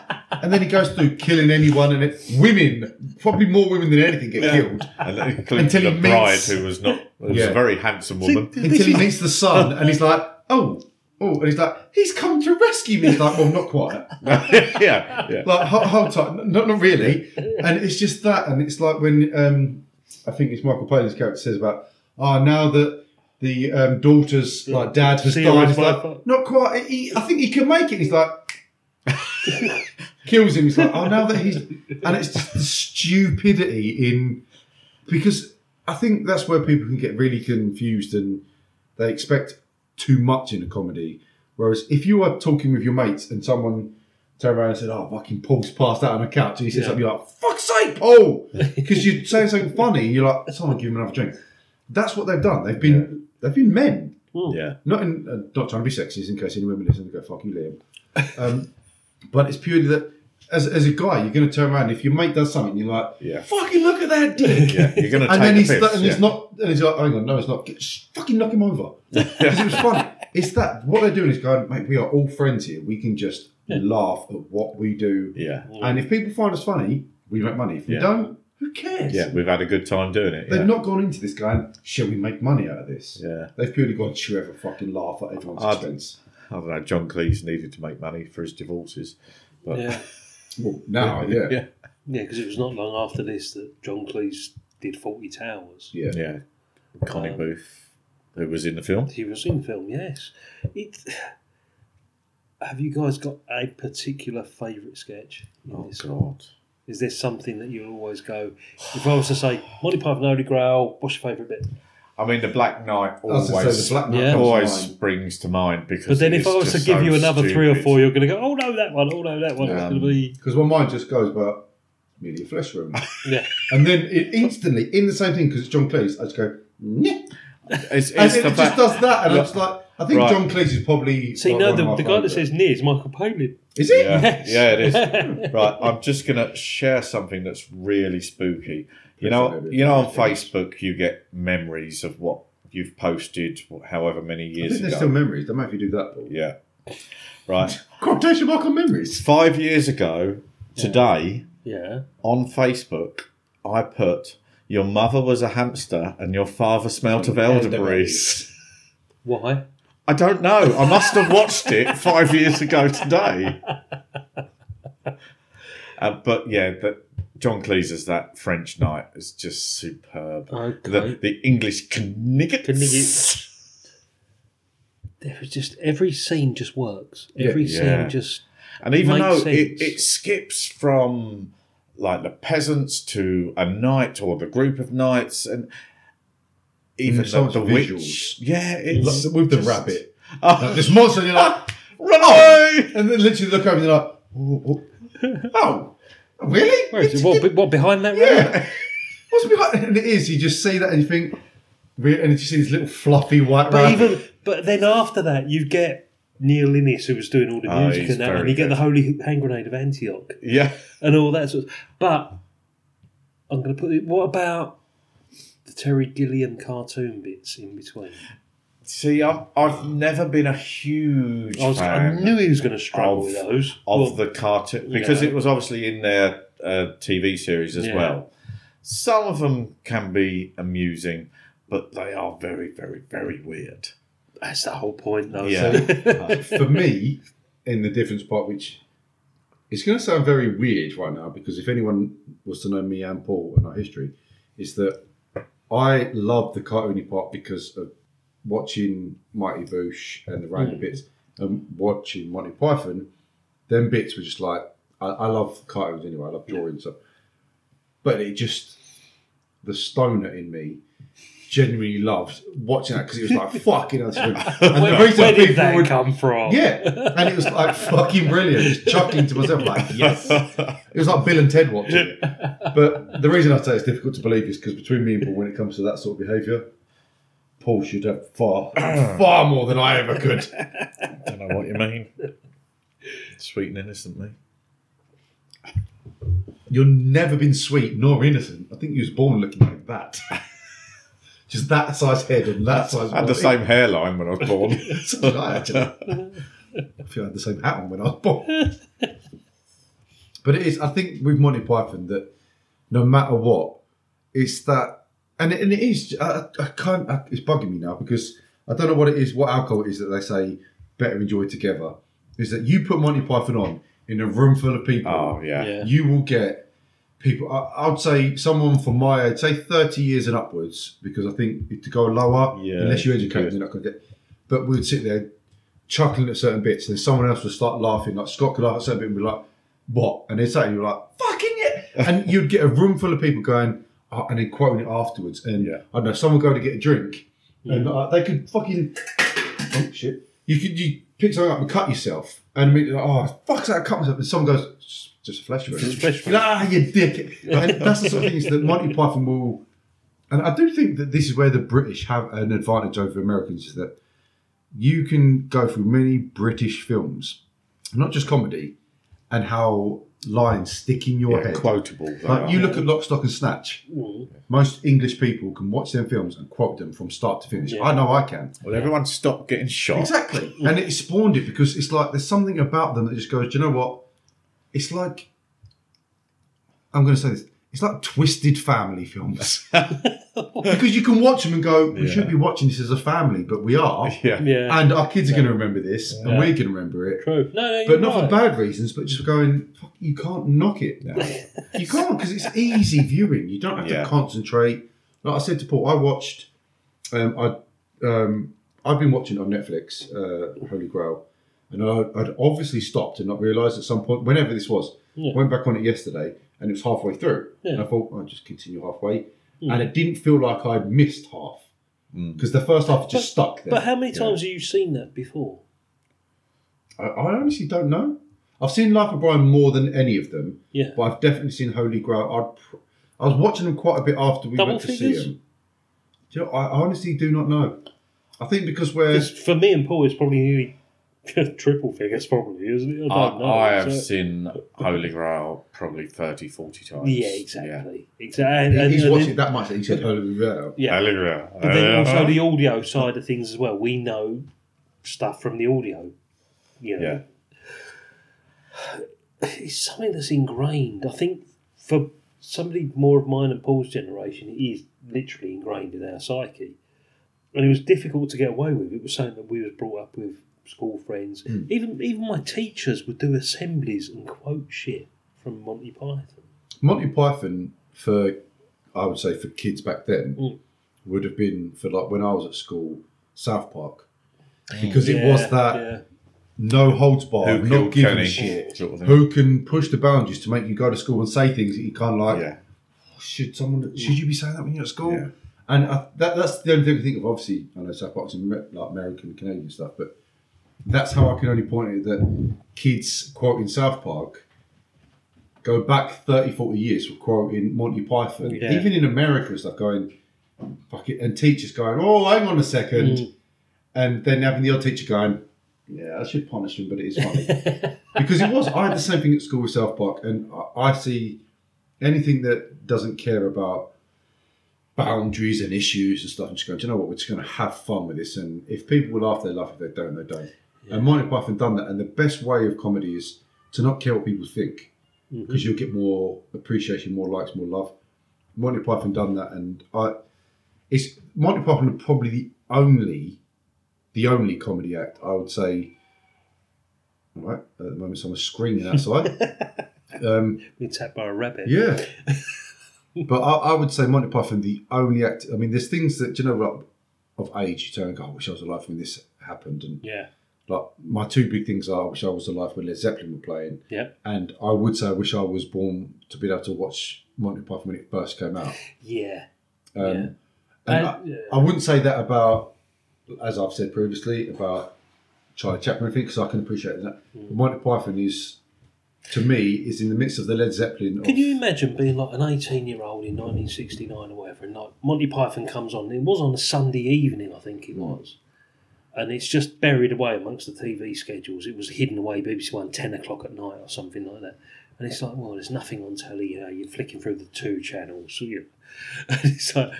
and then he goes through killing anyone, and it, women, probably more women than anything, get killed and then including Until he the bride, who was not who was Yeah. a very handsome woman. until he meets the son, and he's like, oh. Oh, and he's like, he's come to rescue me. He's like, well, not quite. <laughs> yeah, yeah. like hold, hold tight, not not really. And it's just that, and it's like when um, I think it's Michael Palin's character says about, oh, now that the um, daughter's like dad has See died, he's like, fa- not quite. He, I think he can make it. He's like, kills him. He's like, oh, now that he's, and it's just the stupidity in because I think that's where people can get really confused and they expect too much in a comedy. Whereas if you are talking with your mates and someone turned around and said, "Oh, fucking Paul's passed out on a couch," and he says Yeah. something you're like, "Fuck's sake, Paul," <laughs> because you're saying something funny, and you're like, "Someone give him another drink." That's what they've done. They've been they've been men. yeah. Not in, uh, not trying to be sexist in case any women listen and go, "Fuck you, Liam." Um, but it's purely that as, as a guy, you're going to turn around if your mate does something, you're like, Yeah. "Fucking look at that dick." Yeah, you're going <laughs> to take and then the he's piss. and yeah. he's not and he's like, hang on, no, it's not. Just fucking knock him over because <laughs> it was funny. It's that what they're doing is going, mate. We are all friends here. We can just laugh at what we do, yeah, and if people find us funny, we make money. If we Yeah. don't, who cares? yeah. We've had a good time doing it. They've yeah. not gone into this going, shall we make money out of this? Yeah. They've purely gone, should we ever fucking laugh at everyone's I'd- expense? I don't know. John Cleese needed to make money for his divorces, but Yeah, <laughs> Well, now, yeah. yeah, <laughs> yeah, because it was not long after this that John Cleese did Fawlty Towers. Yeah. yeah. Connie Um, Booth, who was in the film. He was in the film, yes. It. Have you guys got a particular favourite sketch? In Oh this? God. Is there something that you always go? If I was to say Monty Python, Holy Grail, what's your favourite bit? I mean, the Black Knight I was gonna always say Black Knight Yeah. always mind. brings to mind because. But then if I was to give so you another three or four, you're going to go, oh no, that one, oh no, that one. It's Yeah. going to be Because my mind just goes about merely a flesh wound. <laughs> yeah. and then it instantly, in the same thing, because it's John Cleese, I just go, Nyeh. It's, and it's it the just does that. And I'm just like, I think Right. John Cleese is probably. See, like no, one the, of my the guy that says near is Michael Palin. Is it? Yeah, Yes. yeah, it is. <laughs> right, I'm just gonna share something that's really spooky. You know, you know, on Facebook you get memories of what you've posted, however many I years think there's ago. still memories. Don't matter if you do that. Paul. yeah, right. <laughs> Quotation mark on memories. Five years ago today Yeah. on Facebook, I put your mother was a hamster and your father smelt of elderberries. Why? I don't know. I must have watched it five years ago today. <laughs> Uh, but yeah, the, John Cleese as that French knight is just superb. Okay. The, the English kniggets. Kniggets. There is just every scene just works. Every Yeah. scene just And even makes though it, sense. it skips from like the peasants to a knight or the group of knights and even Mm, so the, the witch. visuals. Yeah, it's Like, with the just- rabbit. Oh, Like, this monster, and you're like, <laughs> run away! and then literally look over and you're like, oh, <laughs> oh. Really? where is it? What, what behind that rabbit? Yeah. <laughs> What's behind? And it is. You just see that and you think, Re- And you see this little fluffy white But rabbit. even but then after that, you get Neil Innes, who was doing all the Oh, music he's and that, and you get the Holy Hand Grenade of Antioch Yeah. and all that sort. Of, but I'm going to put it. What about the Terry Gilliam cartoon bits in between? See, I've, I've never been a huge I, was, I knew he was going to struggle of, with those. of Well, the cartoon because yeah. it was obviously in their uh, TV series as Yeah. well. Some of them can be amusing, but they are very, very, very weird. that's the whole point, though. Yeah. for me, in the difference part, which it's going to sound very weird right now, because if anyone was to know me and Paul and our history, is that I love the cartoony part because of watching Mighty Boosh and the random Mm. bits, and watching Monty Python. Them bits were just like I, I love cartoons anyway. I love drawing and stuff, but it just the stoner in me genuinely loved watching that because it was like <laughs> fucking. <laughs> and where the reason where did that would- come from? yeah, and it was like <laughs> fucking brilliant. Just chuckling to myself like, yes. It was like Bill and Ted watching it. But the reason I say it's difficult to believe is because between me and Paul, when it comes to that sort of behaviour, Paul should have far, <clears throat> far more than I ever could. <laughs> don't know what you mean. Sweet and innocent me. You've never been sweet nor innocent. I think you was born looking like that. <laughs> Just that size head and that size. I had the same hairline when I was born. So did I actually. I feel I had the same hat on when I was born. <laughs> but it is, I think, with Monty Python that no matter what, it's that, and it, and it is. I, I can't. I, it's bugging me now because I don't know what it is, what alcohol it is that they say better enjoy together. Is that you put Monty Python on in a room full of people? Oh, yeah. Yeah. You will get people. I, I'd say someone from my age, say thirty years and upwards, because I think to go lower, Yeah, unless you educate, good. them, you're not going to get. But we'd sit there chuckling at certain bits, and then someone else would start laughing. Like Scott could laugh at certain bit and be like, "What?" And they'd say, "You're like fucking it," and you'd get a room full of people going, and then quoting it afterwards. And Yeah. I don't know, someone go to get a drink, and uh, they could fucking oh shit. You could you pick something up and cut yourself, and be like, oh fuck, that? I cut myself, and someone goes, just a flesh wound." Just a flesh wound. Ah, you dick. <laughs> And that's the sort of things that Monty Python will. And I do think that this is where the British have an advantage over Americans is that you can go through many British films, not just comedy, and how lines stick in your Yeah, head. quotable. Like you look at Lock, Stock and Snatch. Mm. Most English people can watch them films and quote them from start to finish. Yeah. I know I can. Well, everyone stopped getting shot. Exactly. and it spawned it because it's like there's something about them that just goes, do you know what? It's like I'm going to say this. It's like twisted family films <laughs> because you can watch them and go, we Yeah. should be watching this as a family, but we are, Yeah. Yeah. and our kids are going to remember this, and we're going to remember it, True. No, no, but you're not right. for bad reasons, but just going, fuck, you can't knock it. now. <laughs> You can't because it's easy viewing. You don't have Yeah. to concentrate. Like I said to Paul, I watched. Um, I um, I've been watching on Netflix, uh, Holy Grail, and I, I'd obviously stopped and not realised at some point, whenever this was, Yeah. went back on it yesterday, and it was halfway through, and Yeah. I thought I'll just continue halfway, Hmm. and it didn't feel like I'd missed half because the first half just stuck there. But how many times have you seen that before? I, I honestly don't know. I've seen Life of Brian more than any of them. Yeah. But I've definitely seen Holy Grail. I'd, pr- I was watching them quite a bit after we Double went to figures? see them. Do you know, I I honestly do not know. I think because we're. For me and Paul, it's probably nearly <laughs> triple figures, probably, isn't it? I I, don't know. I have So- seen Holy Grail probably 30, 40 times. Yeah, exactly. Exactly. And, he's and watching then- that much that he said Holy Grail. Yeah. Holy Grail. But then Uh, also the audio side of things as well. We know stuff from the audio. You know, Yeah. <sighs> it's something that's ingrained. I think for somebody more of mine and Paul's generation, it is literally ingrained in our psyche, and it was difficult to get away with. It was something that we was brought up with, school friends. Even even my teachers would do assemblies and quote shit from Monty Python. Monty Python, for I would say for kids back then, Mm. would have been for like when I was at school, South Park, because it was that yeah. no holds barred, Who not giving Kenny? shit. Sort of. Who can push the boundaries to make you go to school and say things that you can't like? Yeah. should someone should you be saying that when you're at school? Yeah. And I, that, that's the only thing I think of. Obviously, I know South Park's Amer- like American, Canadian stuff, but that's how I can only point it that kids quoting South Park go back 30, 40 years for quoting Monty Python. Yeah. Even in America and stuff, going, fuck it, and teachers going, oh, hang on a second, Mm. and then having the odd teacher going, yeah, I should punish him, but it is funny <laughs> because it was. I had the same thing at school with South Park, and I, I see anything that doesn't care about boundaries and issues and stuff. I'm just going, do you know what? We're just going to have fun with this, and if people will laugh, they laugh. If they don't, they don't. And Monty Python done that, and the best way of comedy is to not care what people think because you'll get more appreciation, more likes, more love. Monty Python done that, and I, it's Monty Python are probably the only, the only comedy act I would say. All right, at the moment someone's screaming outside. <laughs> um, Been tapped by a rabbit. yeah, <laughs> but I, I would say Monty Python the only act. I mean, there's things that you know like of age you turn and go, I wish I was alive when this happened, and Yeah. Like my two big things are, I wish I was alive when Led Zeppelin were playing, Yeah. and I would say I wish I was born to be able to watch Monty Python when it first came out. Yeah. Um, Yeah. And And- I, yeah. I wouldn't say that about, as I've said previously, about Charlie Chaplin thing because I can appreciate that. Mm. Monty Python is, to me, is in the midst of the Led Zeppelin. Of, Can you imagine being like an 18 year old in 1969 or whatever, and like Monty Python comes on? It was on a Sunday evening, I think it was. And it's just buried away amongst the TV schedules. It was hidden away, BBC One, 10 o'clock at night or something like that. And it's like, well, there's nothing on telly, you know, you're flicking through the two channels. So <laughs> you and it's like,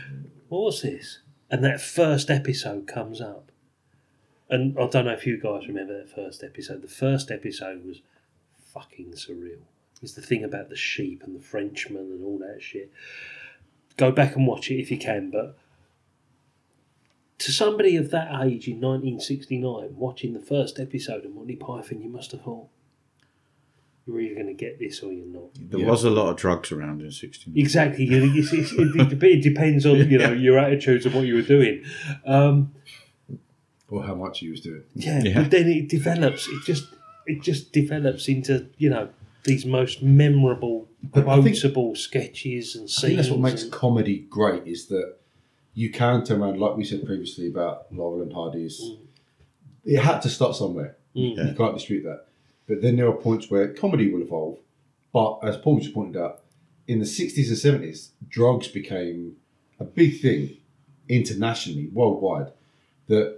what's this? And that first episode comes up. And I don't know if you guys remember that first episode. The first episode was fucking surreal. It's the thing about the sheep and the Frenchman and all that shit. Go back and watch it if you can, but to somebody of that age in 1969, watching the first episode of Monty Python, you must have thought, you're either going to get this or you're not. There was a lot of drugs around in 69. Exactly. You it's, it's, it, it, <laughs> it depends on you know your attitudes and what you were doing. Um, or how much he was doing. yeah, but then it develops. It just it just develops into you know these most memorable, But I think- quotable sketches and I scenes. think that's what makes and- comedy great is that you can turn around, like we said previously about Laurel and Hardy's. It had to start somewhere. Mm. You can't dispute that. But then there are points where comedy will evolve. But as Paul just pointed out, in the 60s and 70s, drugs became a big thing internationally, worldwide, that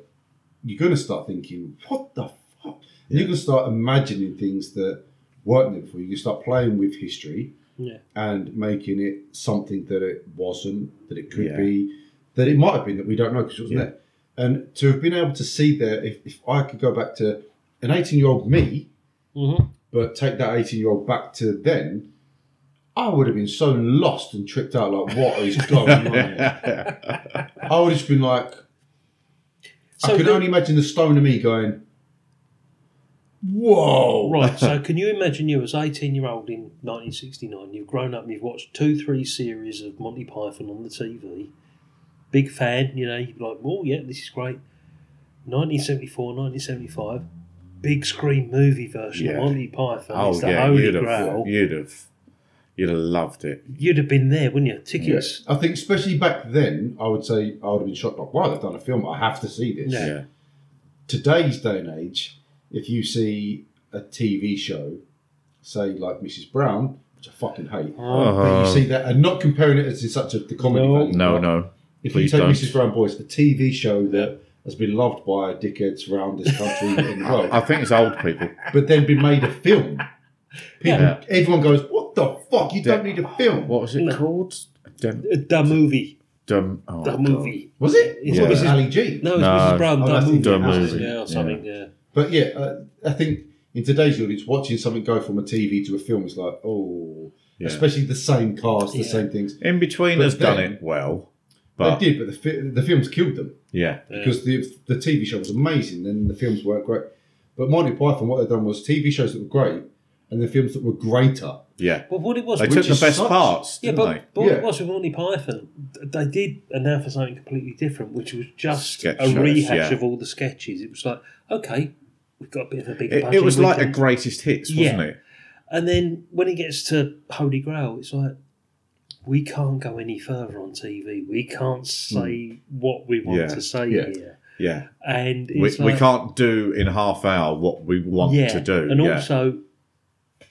you're going to start thinking, what the fuck? And You're going to start imagining things that weren't there before. You can start playing with history Yeah. and making it something that it wasn't, that it could Yeah. be, that it might have been that we don't know because it wasn't Yeah. there. And to have been able to see there, if, if I could go back to an 18 year old me, Mhm. but take that 18 year old back to then, I would have been so lost and tripped out like, what is <laughs> going on? here? I would have just been like, So I could the- only imagine the stone of me going, whoa. Right, so <laughs> can you imagine you as 18 year old in 1969, you've grown up and you've watched two, three series of Monty Python on the TV, big fan, you know, you're like, oh yeah, this is great. 1974, 1975, big screen movie version Yeah. of Monty Python. Oh, it's the yeah, Holy you'd have, Grail. you'd have, you'd have loved it. You'd have been there, wouldn't you? Tickets. I think, especially back then, I would say I would have been shocked. Like, wow, they've done a film. I have to see this. Yeah. Yeah. Today's day and age, if you see a TV show, say like Mrs. Brown, which I fucking hate, Oh. but you see that, and not comparing it as in such a the comedy No. value. No, no. If Please you take don't. Mrs. Brown Boys, a TV show that has been loved by dickheads around this country and the world, <laughs> I think it's old people. but then been made a film. People, Yeah. everyone goes, "What the fuck? You don't need a film." What was it No. called? Dem, The movie. dem, oh, The God. movie. Was it? It's Or was it Mrs. Ali G? No, it's No. Mrs. Brown. Oh, The that's movie. the movie. Yeah, or something, yeah. But yeah, uh, I think in today's audience, watching something go from a TV to a film is like, oh, Yeah. especially the same cast, the Yeah. same things. In between But has done then- it well, but they did, but the, fi- the films killed them yeah, because the the TV show was amazing, and the films weren't great. But Monty Python, what they've done was TV shows that were great, and the films that were greater. yeah. But what it was, They took the best such- parts, Yeah, didn't but, they? but what Yeah. it was with Monty Python, they did and now for something completely different, which was just Sketch a shows, rehash yeah. of all the sketches. It was like, okay, we've got a bit of a bigger It, budget. it was we like a greatest hits, wasn't Yeah. it? And then when it gets to Holy Grail, it's like, we can't go any further on TV. We can't say what we want Hmm. Yeah. to say Yeah. here. Yeah, And we, it's we like, can't do in half hour what we want yeah. to do. And yeah. also,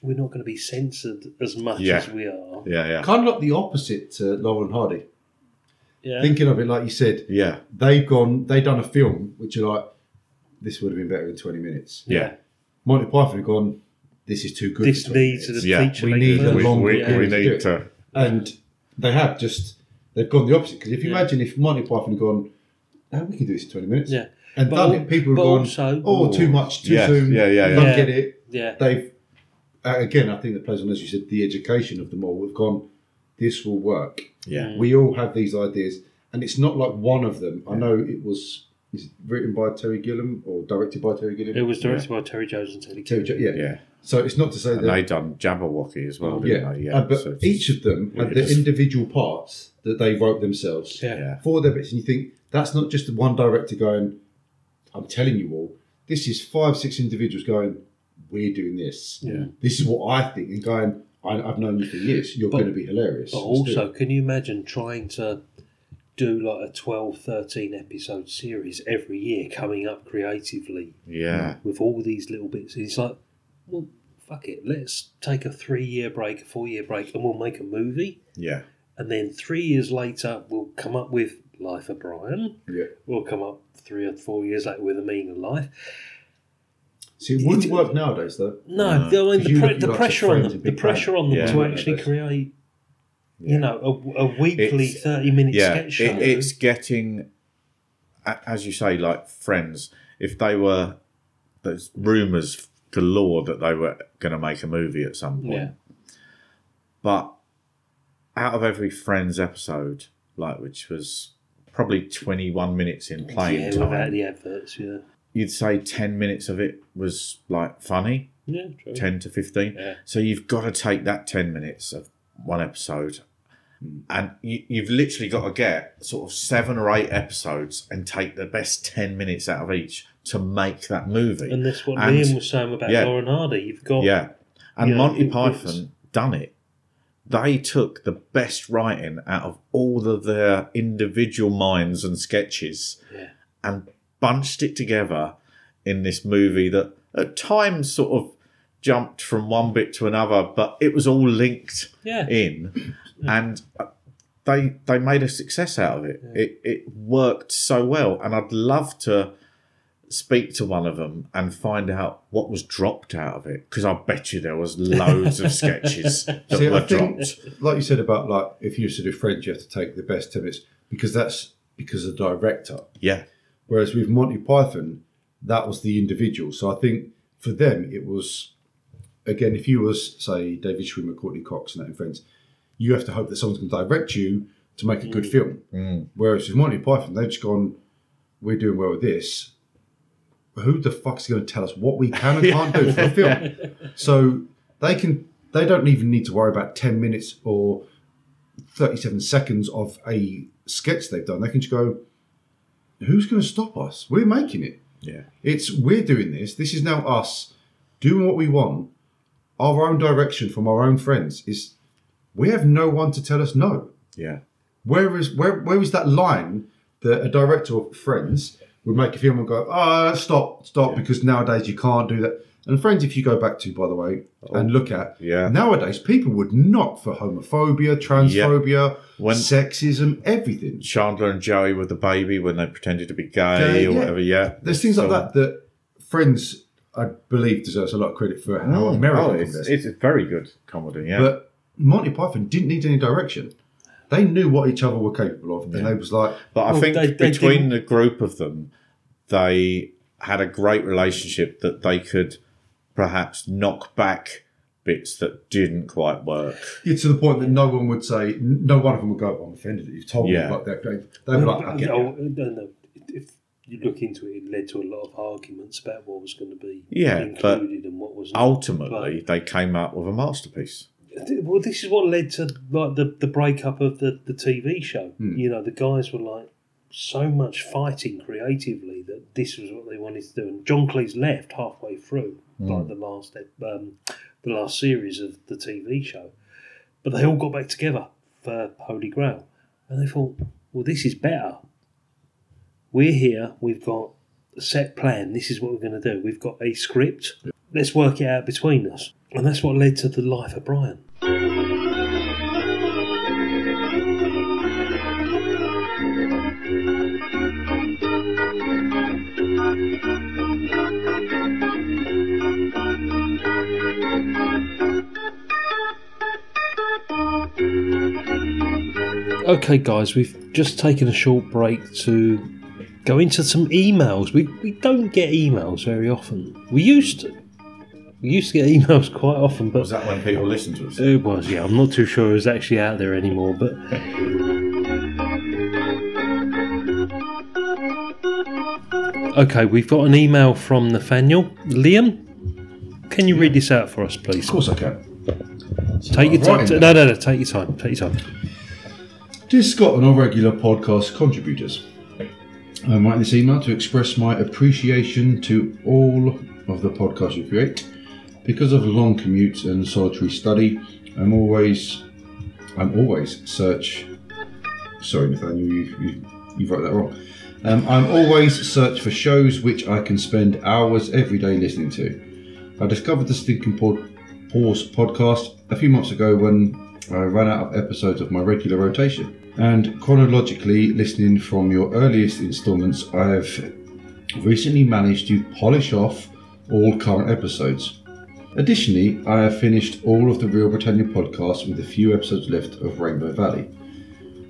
we're not going to be censored as much Yeah. as we are. yeah, yeah, Kind of like the opposite to Laurel and Hardy. Yeah. thinking of it like you said, Yeah, they've gone, they've done a film which are like, this would have been better in 20 minutes. yeah, Monty Python have gone, this is too good. This needs minutes. a Yeah. feature We need a version. we, long- we, we need to. And they have just, they've gone the opposite. Because if you Yeah. imagine if Monty Python had gone, oh, we can do this in 20 minutes. Yeah. And But done al- it, people have but gone, also- oh, too much, too Yeah, soon. yeah, yeah, yeah. Don't Yeah. get it. Yeah. They've, uh, again, I think that plays on, as you said, the education of them all. We've gone, this will work. Yeah, We all have these ideas. And it's not like one of them. I know it was is it written by Terry Gilliam or directed by Terry Gilliam. It was directed by Terry Jones and Teddy Terry, Gilliam. Jo- yeah. yeah. So it's not to say And that they done Jabberwocky as well, yeah, didn't they? Yeah, Uh, but so each of them had their just- individual parts that they wrote themselves Yeah. Yeah. for their bits, and you think that's not just one director going, "I'm telling you all." This is five, six individuals going, "We're doing this. Yeah. This is what I think," and going, I, "I've known you for years. You're But- going to be hilarious." But also, it." can you imagine trying to do like a 12, 13 episode series every year coming up creatively yeah, with all these little bits? It's like, well, fuck it. Let's take a three year break, a four year break, and we'll make a movie. yeah, And then three years later, we'll come up with Life of Brian. yeah. We'll come up three or four years later with A Meaning of Life. See, it wouldn't work nowadays, though. No, No. I mean, the, pre- the pressure on them, the pressure on them Yeah. to actually Nowadays. create, yeah. you know, a, a weekly It's- thirty minute yeah, sketch show. it, it's getting, as you say, like Friends. If they were, there's rumours galore that they were going to make a movie at some point. Yeah. But out of every Friends episode, like which was probably 21 minutes in playing yeah, without time, the adverts. Yeah, you'd say 10 minutes of it was like funny, yeah, true. 10 to 15. Yeah. So you've got to take that 10 minutes of one episode and you, you've literally got to get sort of seven or eight episodes and take the best 10 minutes out of each to make that movie. And that's what And- Liam was saying about yeah. Laurel and Hardy. You've got Yeah. And know, Monty it- Python done it. They took the best writing out of all of their individual minds and sketches Yeah. and bunched it together in this movie that at times sort of jumped from one bit to another, but it was all linked Yeah. in. And uh, they they made a success out of it. It it worked so well, and I'd love to speak to one of them and find out what was dropped out of it because I bet you there was loads of sketches <laughs> that See, were I think, dropped. like you said about like if you used to do Friends, you have to take the best ten minutes because that's because of the director. Yeah, Whereas with Monty Python, that was the individual. So I think for them, it was again, if you was say David Schwimmer, Courteney Cox, and that in Friends, you have to hope that someone's going to direct you to make a good mm. film. Mm. Whereas with Monty Python, they've just gone, "We're doing well with this." Who the fuck's going to tell us what we can and <laughs> can't do for a film? <laughs> So they can. They don't even need to worry about ten minutes or thirty-seven seconds of a sketch they've done. They can just go, "Who's going to stop us? We're making it." yeah, It's we're doing this. This is now us doing what we want. Our own direction from our own friends is we have no one to tell us no. yeah, Where is where where is that line that a director of Friends would make a film and go, ah, stop, stop, because nowadays you can't do that. And Friends, if you go back to, by the way, and look at yeah. nowadays, people would not for homophobia, transphobia, When- sexism, everything. Chandler and Joey with the baby when they pretended to be gay or yeah. whatever. Yeah, There's things like that that Friends, I believe, deserves a lot of credit for how Mm. American Oh, it's, it's a very good comedy. Yeah, But Monty Python didn't need any direction. They knew what each other were capable of, and they was like, But I Well, think they- they between didn't- the group of them, they had a great relationship that they could perhaps knock back bits that didn't quite work. yeah, to the point that no one would say, no one of them would go, "I'm offended that you've told Yeah. me about that." They'd be like, "I get no, no. If you look into it, it led to a lot of arguments about what was going to be Yeah, but included and what wasn't. Ultimately, they came up with a masterpiece. Well, this is what led to like the, the breakup of the, the TV show. Hmm. You know, the guys were like so much fighting creatively that this was what they wanted to do. And John Cleese left halfway through, Hmm. like the last um, the last series of the TV show. But they all got back together for Holy Grail, and they thought, well, this is better. We're here. We've got a set plan. This is what we're going to do. We've got a script. Let's work it out between us. And that's what led to the life of Brian. Okay, guys, we've just taken a short break to go into some emails. We we don't get emails very often. We used to. We used to get <laughs> emails quite often, but Was that when people listened to us? it was. Yeah, I'm not too sure it's actually out there anymore. But <laughs> okay, we've got an email from Nathaniel Liam. Can you read this out for us, please? Of course I can. Take your I'm time. No, no, no. Take your time. Take your time. Dear Scott and all regular podcast contributors, I'm writing this email to express my appreciation to all of the podcasts you create. Because of long commutes and solitary study, I'm always, I'm always search. Sorry, Nathaniel, you you, you wrote that wrong. Um, I'm always search for shows which I can spend hours every day listening to. I discovered the Stinking Pause podcast a few months ago when I ran out of episodes of my regular rotation. And chronologically, listening from your earliest installments, I have recently managed to polish off all current episodes. Additionally, I have finished all of the Real Britannia podcasts with a few episodes left of Rainbow Valley.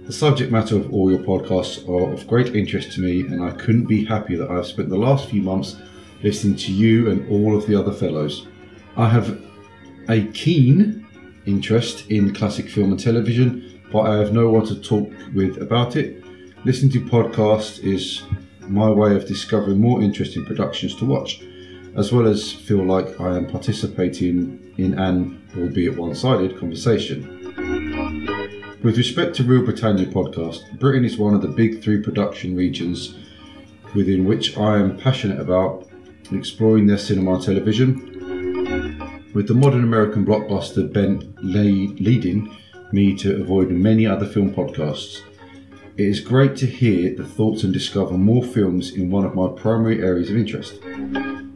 The subject matter of all your podcasts are of great interest to me, and I couldn't be happier that I've spent the last few months listening to you and all of the other fellows. I have a keen interest in classic film and television, but I have no one to talk with about it. Listening to podcasts is my way of discovering more interesting productions to watch, as well as feel like I am participating in an, albeit one sided, conversation. With respect to Real Britannia podcast, Britain is one of the big three production regions within which I am passionate about exploring their cinema and television. With the modern American blockbuster bent le- leading me to avoid many other film podcasts, it is great to hear the thoughts and discover more films in one of my primary areas of interest.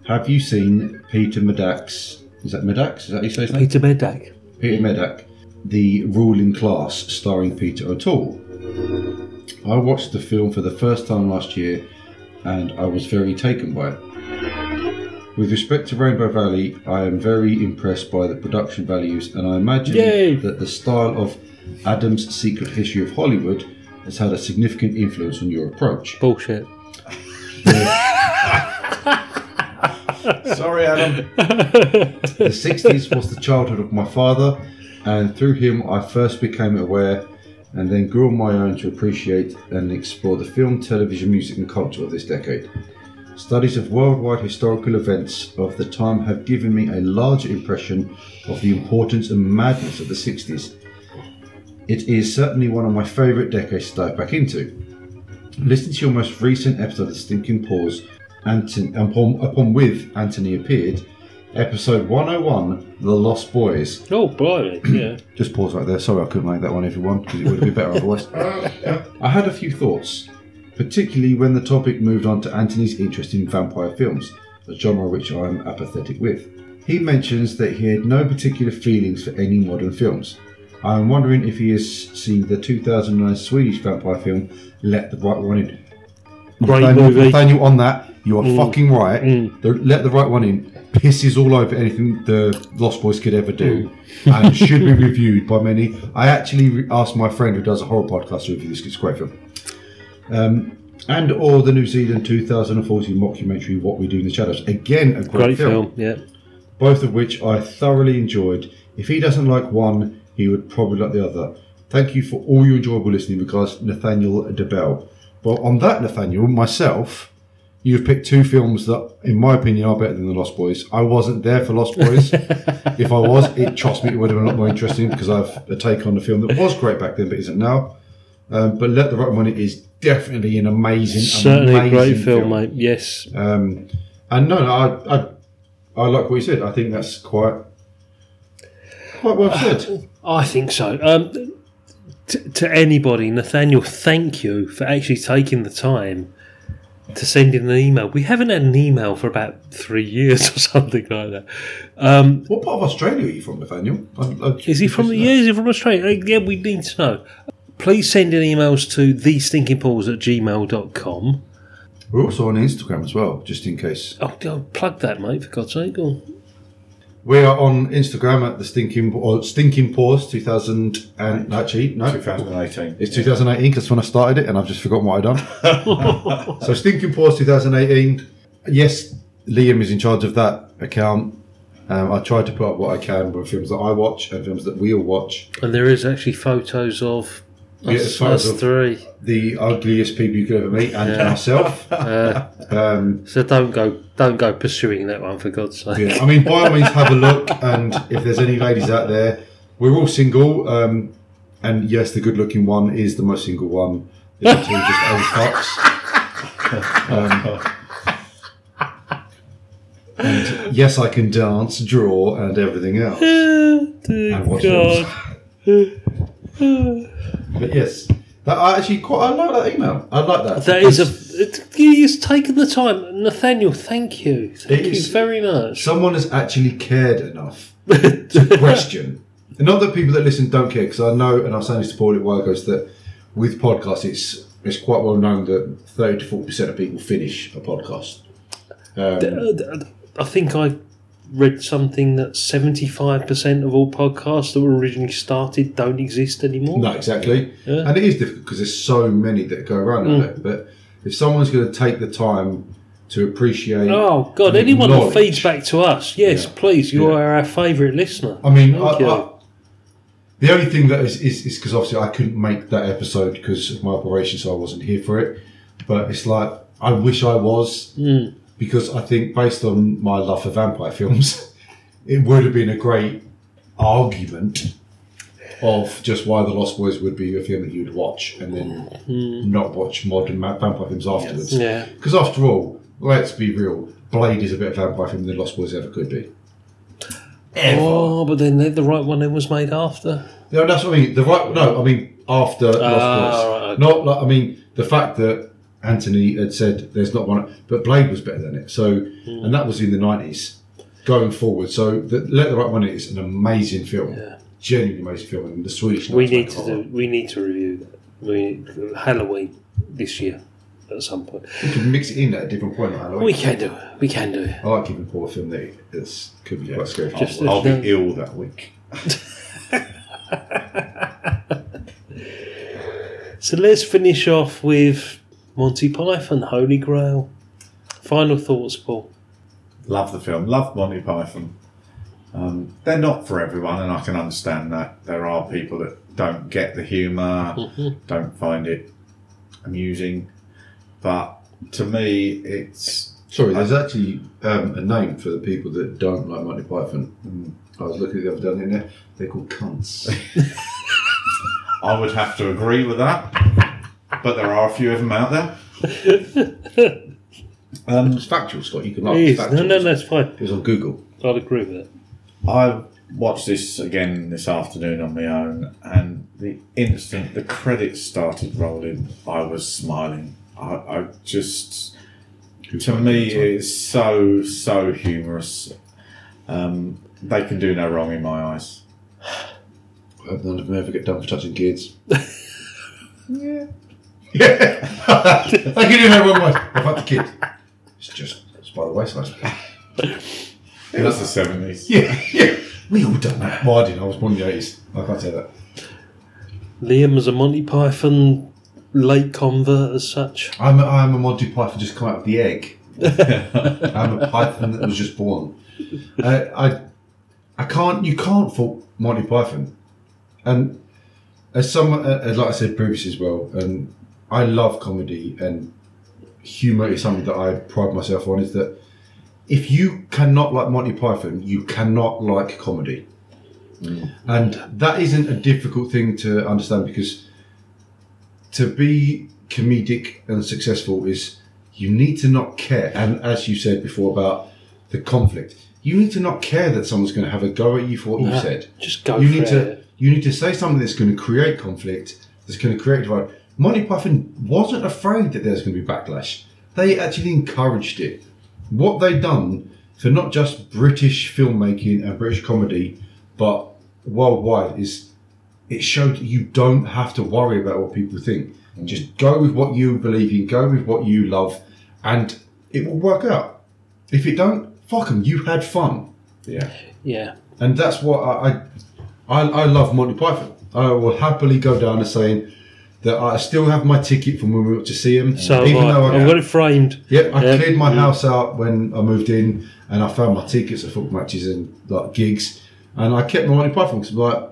Have you seen Peter Medak's? Is that Medak? Is that how you say his name? Peter Medak. Peter Medak, The Ruling Class, starring Peter O'Toole. I watched the film for the first time last year and I was very taken by it. With respect to Rainbow Valley, I am very impressed by the production values and I imagine Yay. that the style of Adam's Secret History of Hollywood has had a significant influence on your approach. Bullshit. <laughs> Sorry, Adam. the 60s was the childhood of my father, and through him I first became aware and then grew on my own to appreciate and explore the film, television, music, and culture of this decade. Studies of worldwide historical events of the time have given me a larger impression of the importance and madness of the 60s. It is certainly one of my favourite decades to dive back into. Listen to your most recent episode of Stinking Pause, Anton, upon, upon with Anthony appeared, episode 101, The Lost Boys. Oh, boy, yeah. <clears throat> Just pause right there. Sorry I couldn't make that one, everyone, because it would have been better otherwise. <laughs> I had a few thoughts, particularly when the topic moved on to Anthony's interest in vampire films, a genre which I am apathetic with. He mentions that he had no particular feelings for any modern films. I am wondering if he has seen the 2009 Swedish vampire film Let the Right One In. Great Nathaniel, movie. Nathaniel, on that, you are Mm. fucking right. Mm. The Let the Right One In pisses all over anything the Lost Boys could ever do Mm. <laughs> and should be <laughs> reviewed by many. I actually asked my friend who does a horror podcast to review this it's a great film. Um, and or the New Zealand 2014 mockumentary What We Do in the Shadows. Again, a great, Great film, yeah. both of which I thoroughly enjoyed. If he doesn't like one, he would probably like the other. Thank you for all your enjoyable listening because Nathaniel DeBell. Well, on that, Nathaniel, myself, you've picked two films that, in my opinion, are better than The Lost Boys. I wasn't there for Lost Boys. <laughs> if I was, it trust me, it would have been a lot more interesting because I've a take on the film that was great back then but isn't now. Um, but Let the Right One In is definitely an amazing, Certainly a amazing great film, mate. Yes. um, and no, no, I, I, I like what you said. I think that's quite, quite well said. <sighs> I think so. Um, t- to anybody, Nathaniel, thank you for actually taking the time to send in an email. We haven't had an email for about three years <laughs> or something like that. Um, what part of Australia are you from, Nathaniel? I, I, is he from? Yeah, is he from Australia? Uh, Yeah, we need to know. Please send in emails to thestinkingpause at gmail.com. We're also on Instagram as well, just in case. Oh, go plug that, mate, for God's sake. Go on. We are on Instagram at the Stinking or Stinking Pause 2000 and actually no 2018. It's 2018 because when I started it and I've just forgotten what I've done. <laughs> so Stinking Pause 2018. Yes, Liam is in charge of that account. Um, I try to put up what I can with films that I watch and films that we all watch. And there is actually photos of Yeah, us, as far as three. The ugliest people you could ever meet and Yeah. myself. <laughs> Uh, Um, so don't go, don't go pursuing that one for God's sake. Yeah, I mean, by all means, have a look, and if there's any ladies out there, we're all single, um, and yes, the good-looking one is the most single one. The other two just old fucks. <laughs> Um, and yes, I can dance, draw, and everything else. <sighs> Dear And watch God. <sighs> <laughs> But yes, that, I actually quite I like that email. I like that. That is a. It, he's taken the time, Nathaniel. Thank you, thank you is- very much. someone has actually cared enough <laughs> to question. And not that people that listen don't care, because I know, and I was saying this to Paul a while ago, is that with podcasts, it's it's quite well known that thirty to forty percent of people finish a podcast. Um, I think I read something that seventy-five percent of all podcasts that were originally started don't exist anymore. no, exactly, Yeah. and it is difficult because there's so many that go around Mm. there. But if someone's going to take the time to appreciate, Oh God! Anyone that feeds back to us, yes, please. You Yeah. are our favourite listener. I mean, I. I, the only thing that is is because obviously I couldn't make that episode because of my operation, so I wasn't here for it. But it's like I wish I was Mm. Because I think based on my love for vampire films, <laughs> it would have been a great argument of just why the Lost Boys would be a film that you'd watch and then Mm. not watch modern vampire films afterwards. Yeah. Because after all, let's be real, Blade is a better vampire film than The Lost Boys ever could be. Oh, but then the, right one then was made after. No, that's what I mean. The right, no, I mean after Lost Ah, Boys. right, okay. Not like I mean the fact that Anthony had said there's not one, but Blade was better than it. So, Hmm. and that was in the nineties. Going forward, so the, Let the Right One In is an amazing film, yeah. genuinely amazing film, and the Swedish. We need to it do. We need to review that. We Halloween this year at some point. We can mix it in at a different point. on Halloween. We can do it. We can do it. I like giving Paul a film that is could be quite scary. Just I'll, I'll be ill that week. <laughs> So let's finish off with Monty Python, Holy Grail. Final thoughts, Paul. Love the film. Love Monty Python. Um, they're not for everyone, and I can understand that. There are people that don't get the humour, Mhm. don't find it amusing. But to me, it's Sorry, there's actually um, a name for the people that don't like Monty Python. I was looking at the other day in there. They're called cunts. <laughs> I would have to agree with that. But there are a few of them out there. <laughs> Um, it's factual, Scott. You can laugh. It It's factual. No, no, that's fine. It was on Google. I'd agree with that. I watched this again this afternoon on my own, and the instant the credits started rolling, I was smiling. I, I just, to me, it's so so humorous. Um, they can do no wrong in my eyes. I hope none of them ever get done for touching kids. <laughs> <laughs> Yeah. Yeah. they can do no wrong way. I've had the kid. It's just it's by the wayside. It was the seventies. Yeah, yeah. We all done that. Well, I didn't. I was born in the 80s. I can't say that. Liam is a Monty Python late convert as such. I'm a, I'm a Monty Python just come out of the egg. <laughs> I'm a Python that was just born. Uh, I I can't. You can't fault Monty Python. And as someone, uh, uh, like I said previously as well, and I love comedy and humor is something that I pride myself on. Is that if you cannot like Monty Python, you cannot like comedy. Mm. And that isn't a difficult thing to understand because to be comedic and successful is you need to not care. And as you said before about the conflict, you need to not care that someone's going to have a go at you for what you said. just go You for need to you need to say something that's going to create conflict, that's going to create divide. Monty Python wasn't afraid that there's going to be backlash. They actually encouraged it. What they done for not just British filmmaking and British comedy, but worldwide is it showed you don't have to worry about what people think. Mm. Just go with what you believe in, go with what you love, and it will work out. If it don't, fuck them. You had fun. Yeah. Yeah. And that's what I, I, I, I love Monty Python. I will happily go down and saying that I still have my ticket from when we went to see him. So have I. I've got it framed. Yep, I Yeah. cleared my house out when I moved in, and I found my tickets at football matches and like gigs, and I kept my Monty Python because like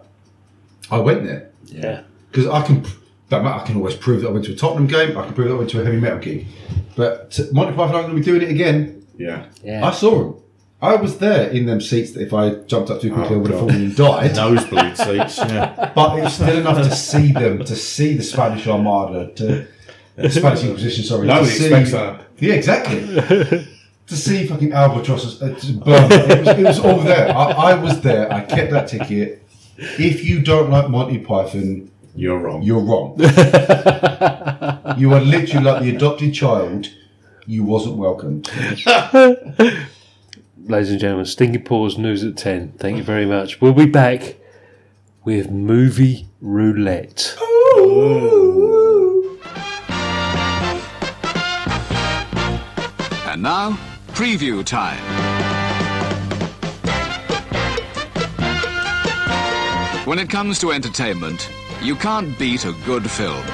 I went there Yeah. because I can. That I can always prove that I went to a Tottenham game. I can prove that I went to a heavy metal gig. But t- Monty Python aren't going to be doing it again. Yeah. Yeah. I saw him. I was there in them seats that if I jumped up too quickly, I Oh, would have God. fallen and died. Nosebleed <laughs> seats. Yeah. But it was still enough to see them, to see the Spanish Armada, to the Spanish Inquisition. Sorry, Nobody to see, expects that. Yeah, exactly. to see fucking albatrosses uh, burn. It was, it was all there. I, I was there. I kept that ticket. If you don't like Monty Python, You're wrong. you're wrong. <laughs> you are literally like the adopted child. You wasn't welcome. <laughs> Ladies and gentlemen, Stinky Pause News at 10. Thank you very much. We'll be back with Movie Roulette. And now, preview time. When it comes to entertainment, you can't beat a good film.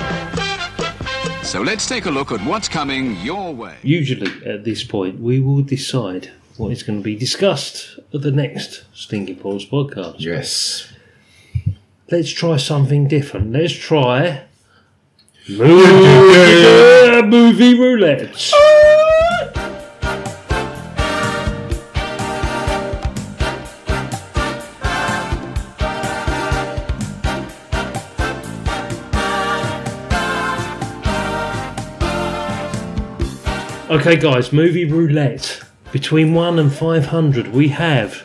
So let's take a look at what's coming your way. Usually, at this point, we will decide what is going to be discussed at the next Stinky Pause podcast. Yes. Let's try something different. Let's try movie, movie roulette. Okay, guys, movie roulette. Between 1 and 500, we have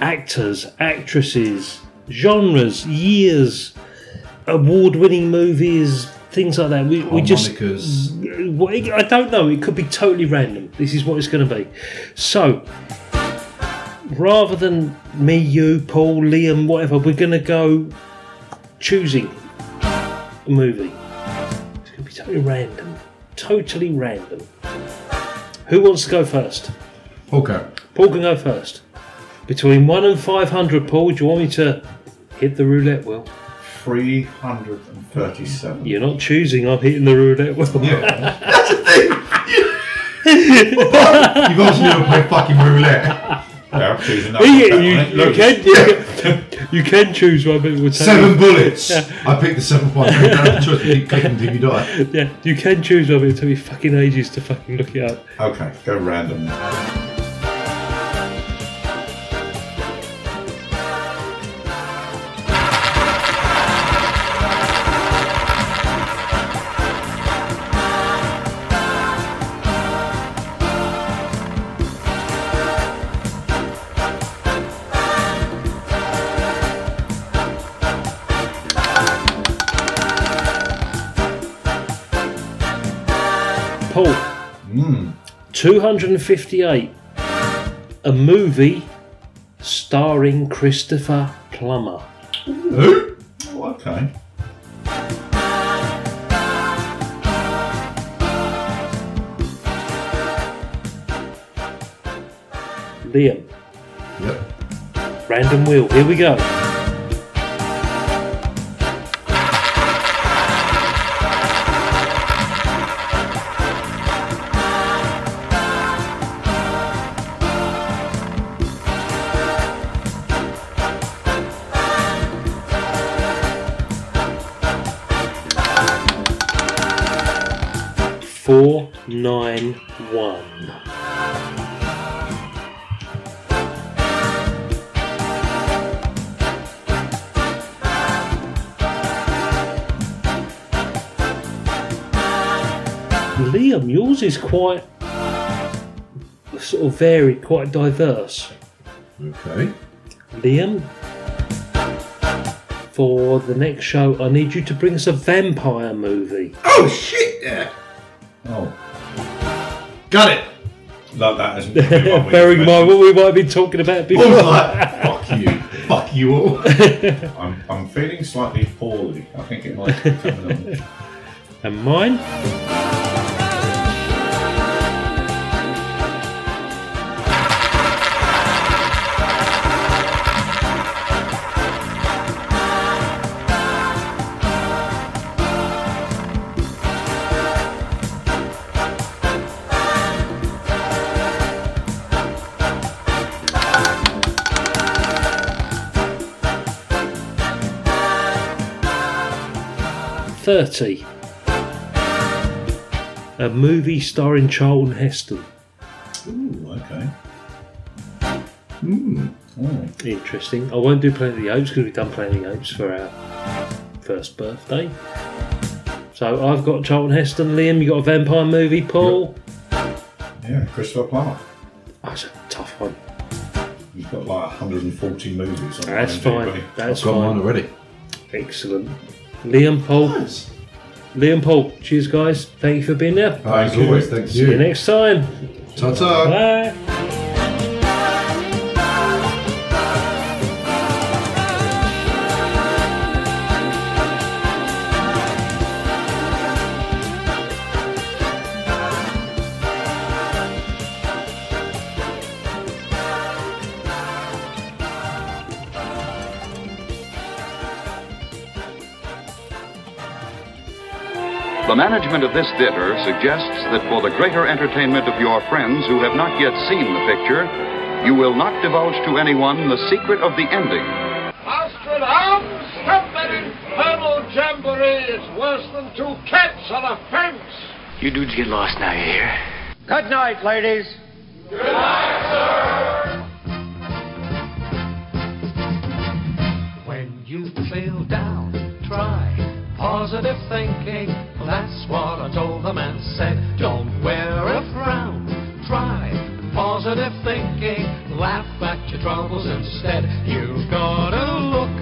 actors, actresses, genres, years, award winning movies, things like that. We, we just. Harmonicas. Well, it- I don't know. It could be totally random. This is what it's going to be. So, rather than me, you, Paul, Liam, whatever, we're going to go choosing a movie. It's going to be totally random. Totally random. Who wants to go first? Okay. Paul can go first. Between 1 and 500, Paul, do you want me to hit the roulette wheel? 337. You're not choosing, I'm hitting the roulette wheel. Yeah. <laughs> That's the thing. <laughs> You've also never played fucking roulette. <laughs> Yeah, I'm choosing that. you, one. you, you one. can, you, can, you can choose one, but it will take Seven bullets. I picked the seven point. You don't have to choice to keep clicking until you die. Yeah, you can choose one, but it'll take me fucking ages to fucking look it up. Okay, go random. 258. A movie starring Christopher Plummer. Who? Oh, okay. Liam. Yep. Random wheel. Here we go. Four nine one. Liam, yours is quite sort of varied, quite diverse. Okay. Liam, for the next show, I need you to bring us a vampire movie. Oh shit! Yeah. Oh, Got it. like that isn't gonna be we Bearing in mind what we might have been talking about before. like, fuck you, fuck you all. <laughs> I'm, I'm feeling slightly poorly. I think it might be coming on. and mine? 30. A movie starring Charlton Heston. Ooh, okay. Hmm. Oh. Interesting. I won't do Planet of the Apes because we've done Planet of the Apes for our first birthday. So I've got Charlton Heston. Liam, you got a vampire movie. Paul. Yeah, Christopher Plummer. That's a tough one. He's got like 140 movies on That's IMDb. fine. That's fine. I've got fine. mine already. Excellent. Liam, Paul. Liam, Paul. Cheers, guys. Thank you for being there. As always, thank See you you. next time. Ta ta. Bye. The management of this theater suggests that for the greater entertainment of your friends who have not yet seen the picture, you will not divulge to anyone the secret of the ending. Astrid Arms, stop that infernal jamboree. It's worse than two cats on a fence. You dudes get lost now, you hear? Good night, ladies. Good night, sir. When you feel down, try positive thinking. That's what I told them and said. Don't wear a frown. Try positive thinking. Laugh at your troubles instead. You've got to look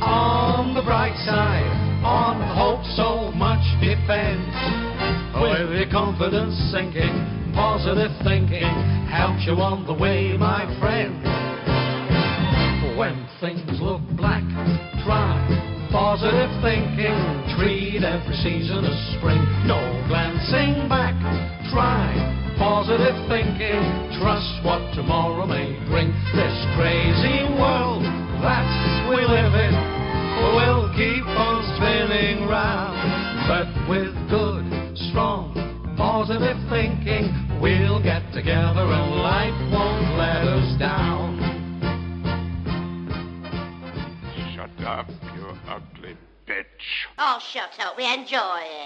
on the bright side. On hope so much depends. With your confidence sinking, positive thinking helps you on the way, my friend. When things look black, try positive thinking. Treat every season as spring. No glancing back. Try positive thinking. Trust what tomorrow may bring. This crazy world that we live in will keep on spinning round. But with good, strong, positive thinking, we'll get together and life won't let us down. Shut up, ugly bitch. Oh, shut up. We enjoy it.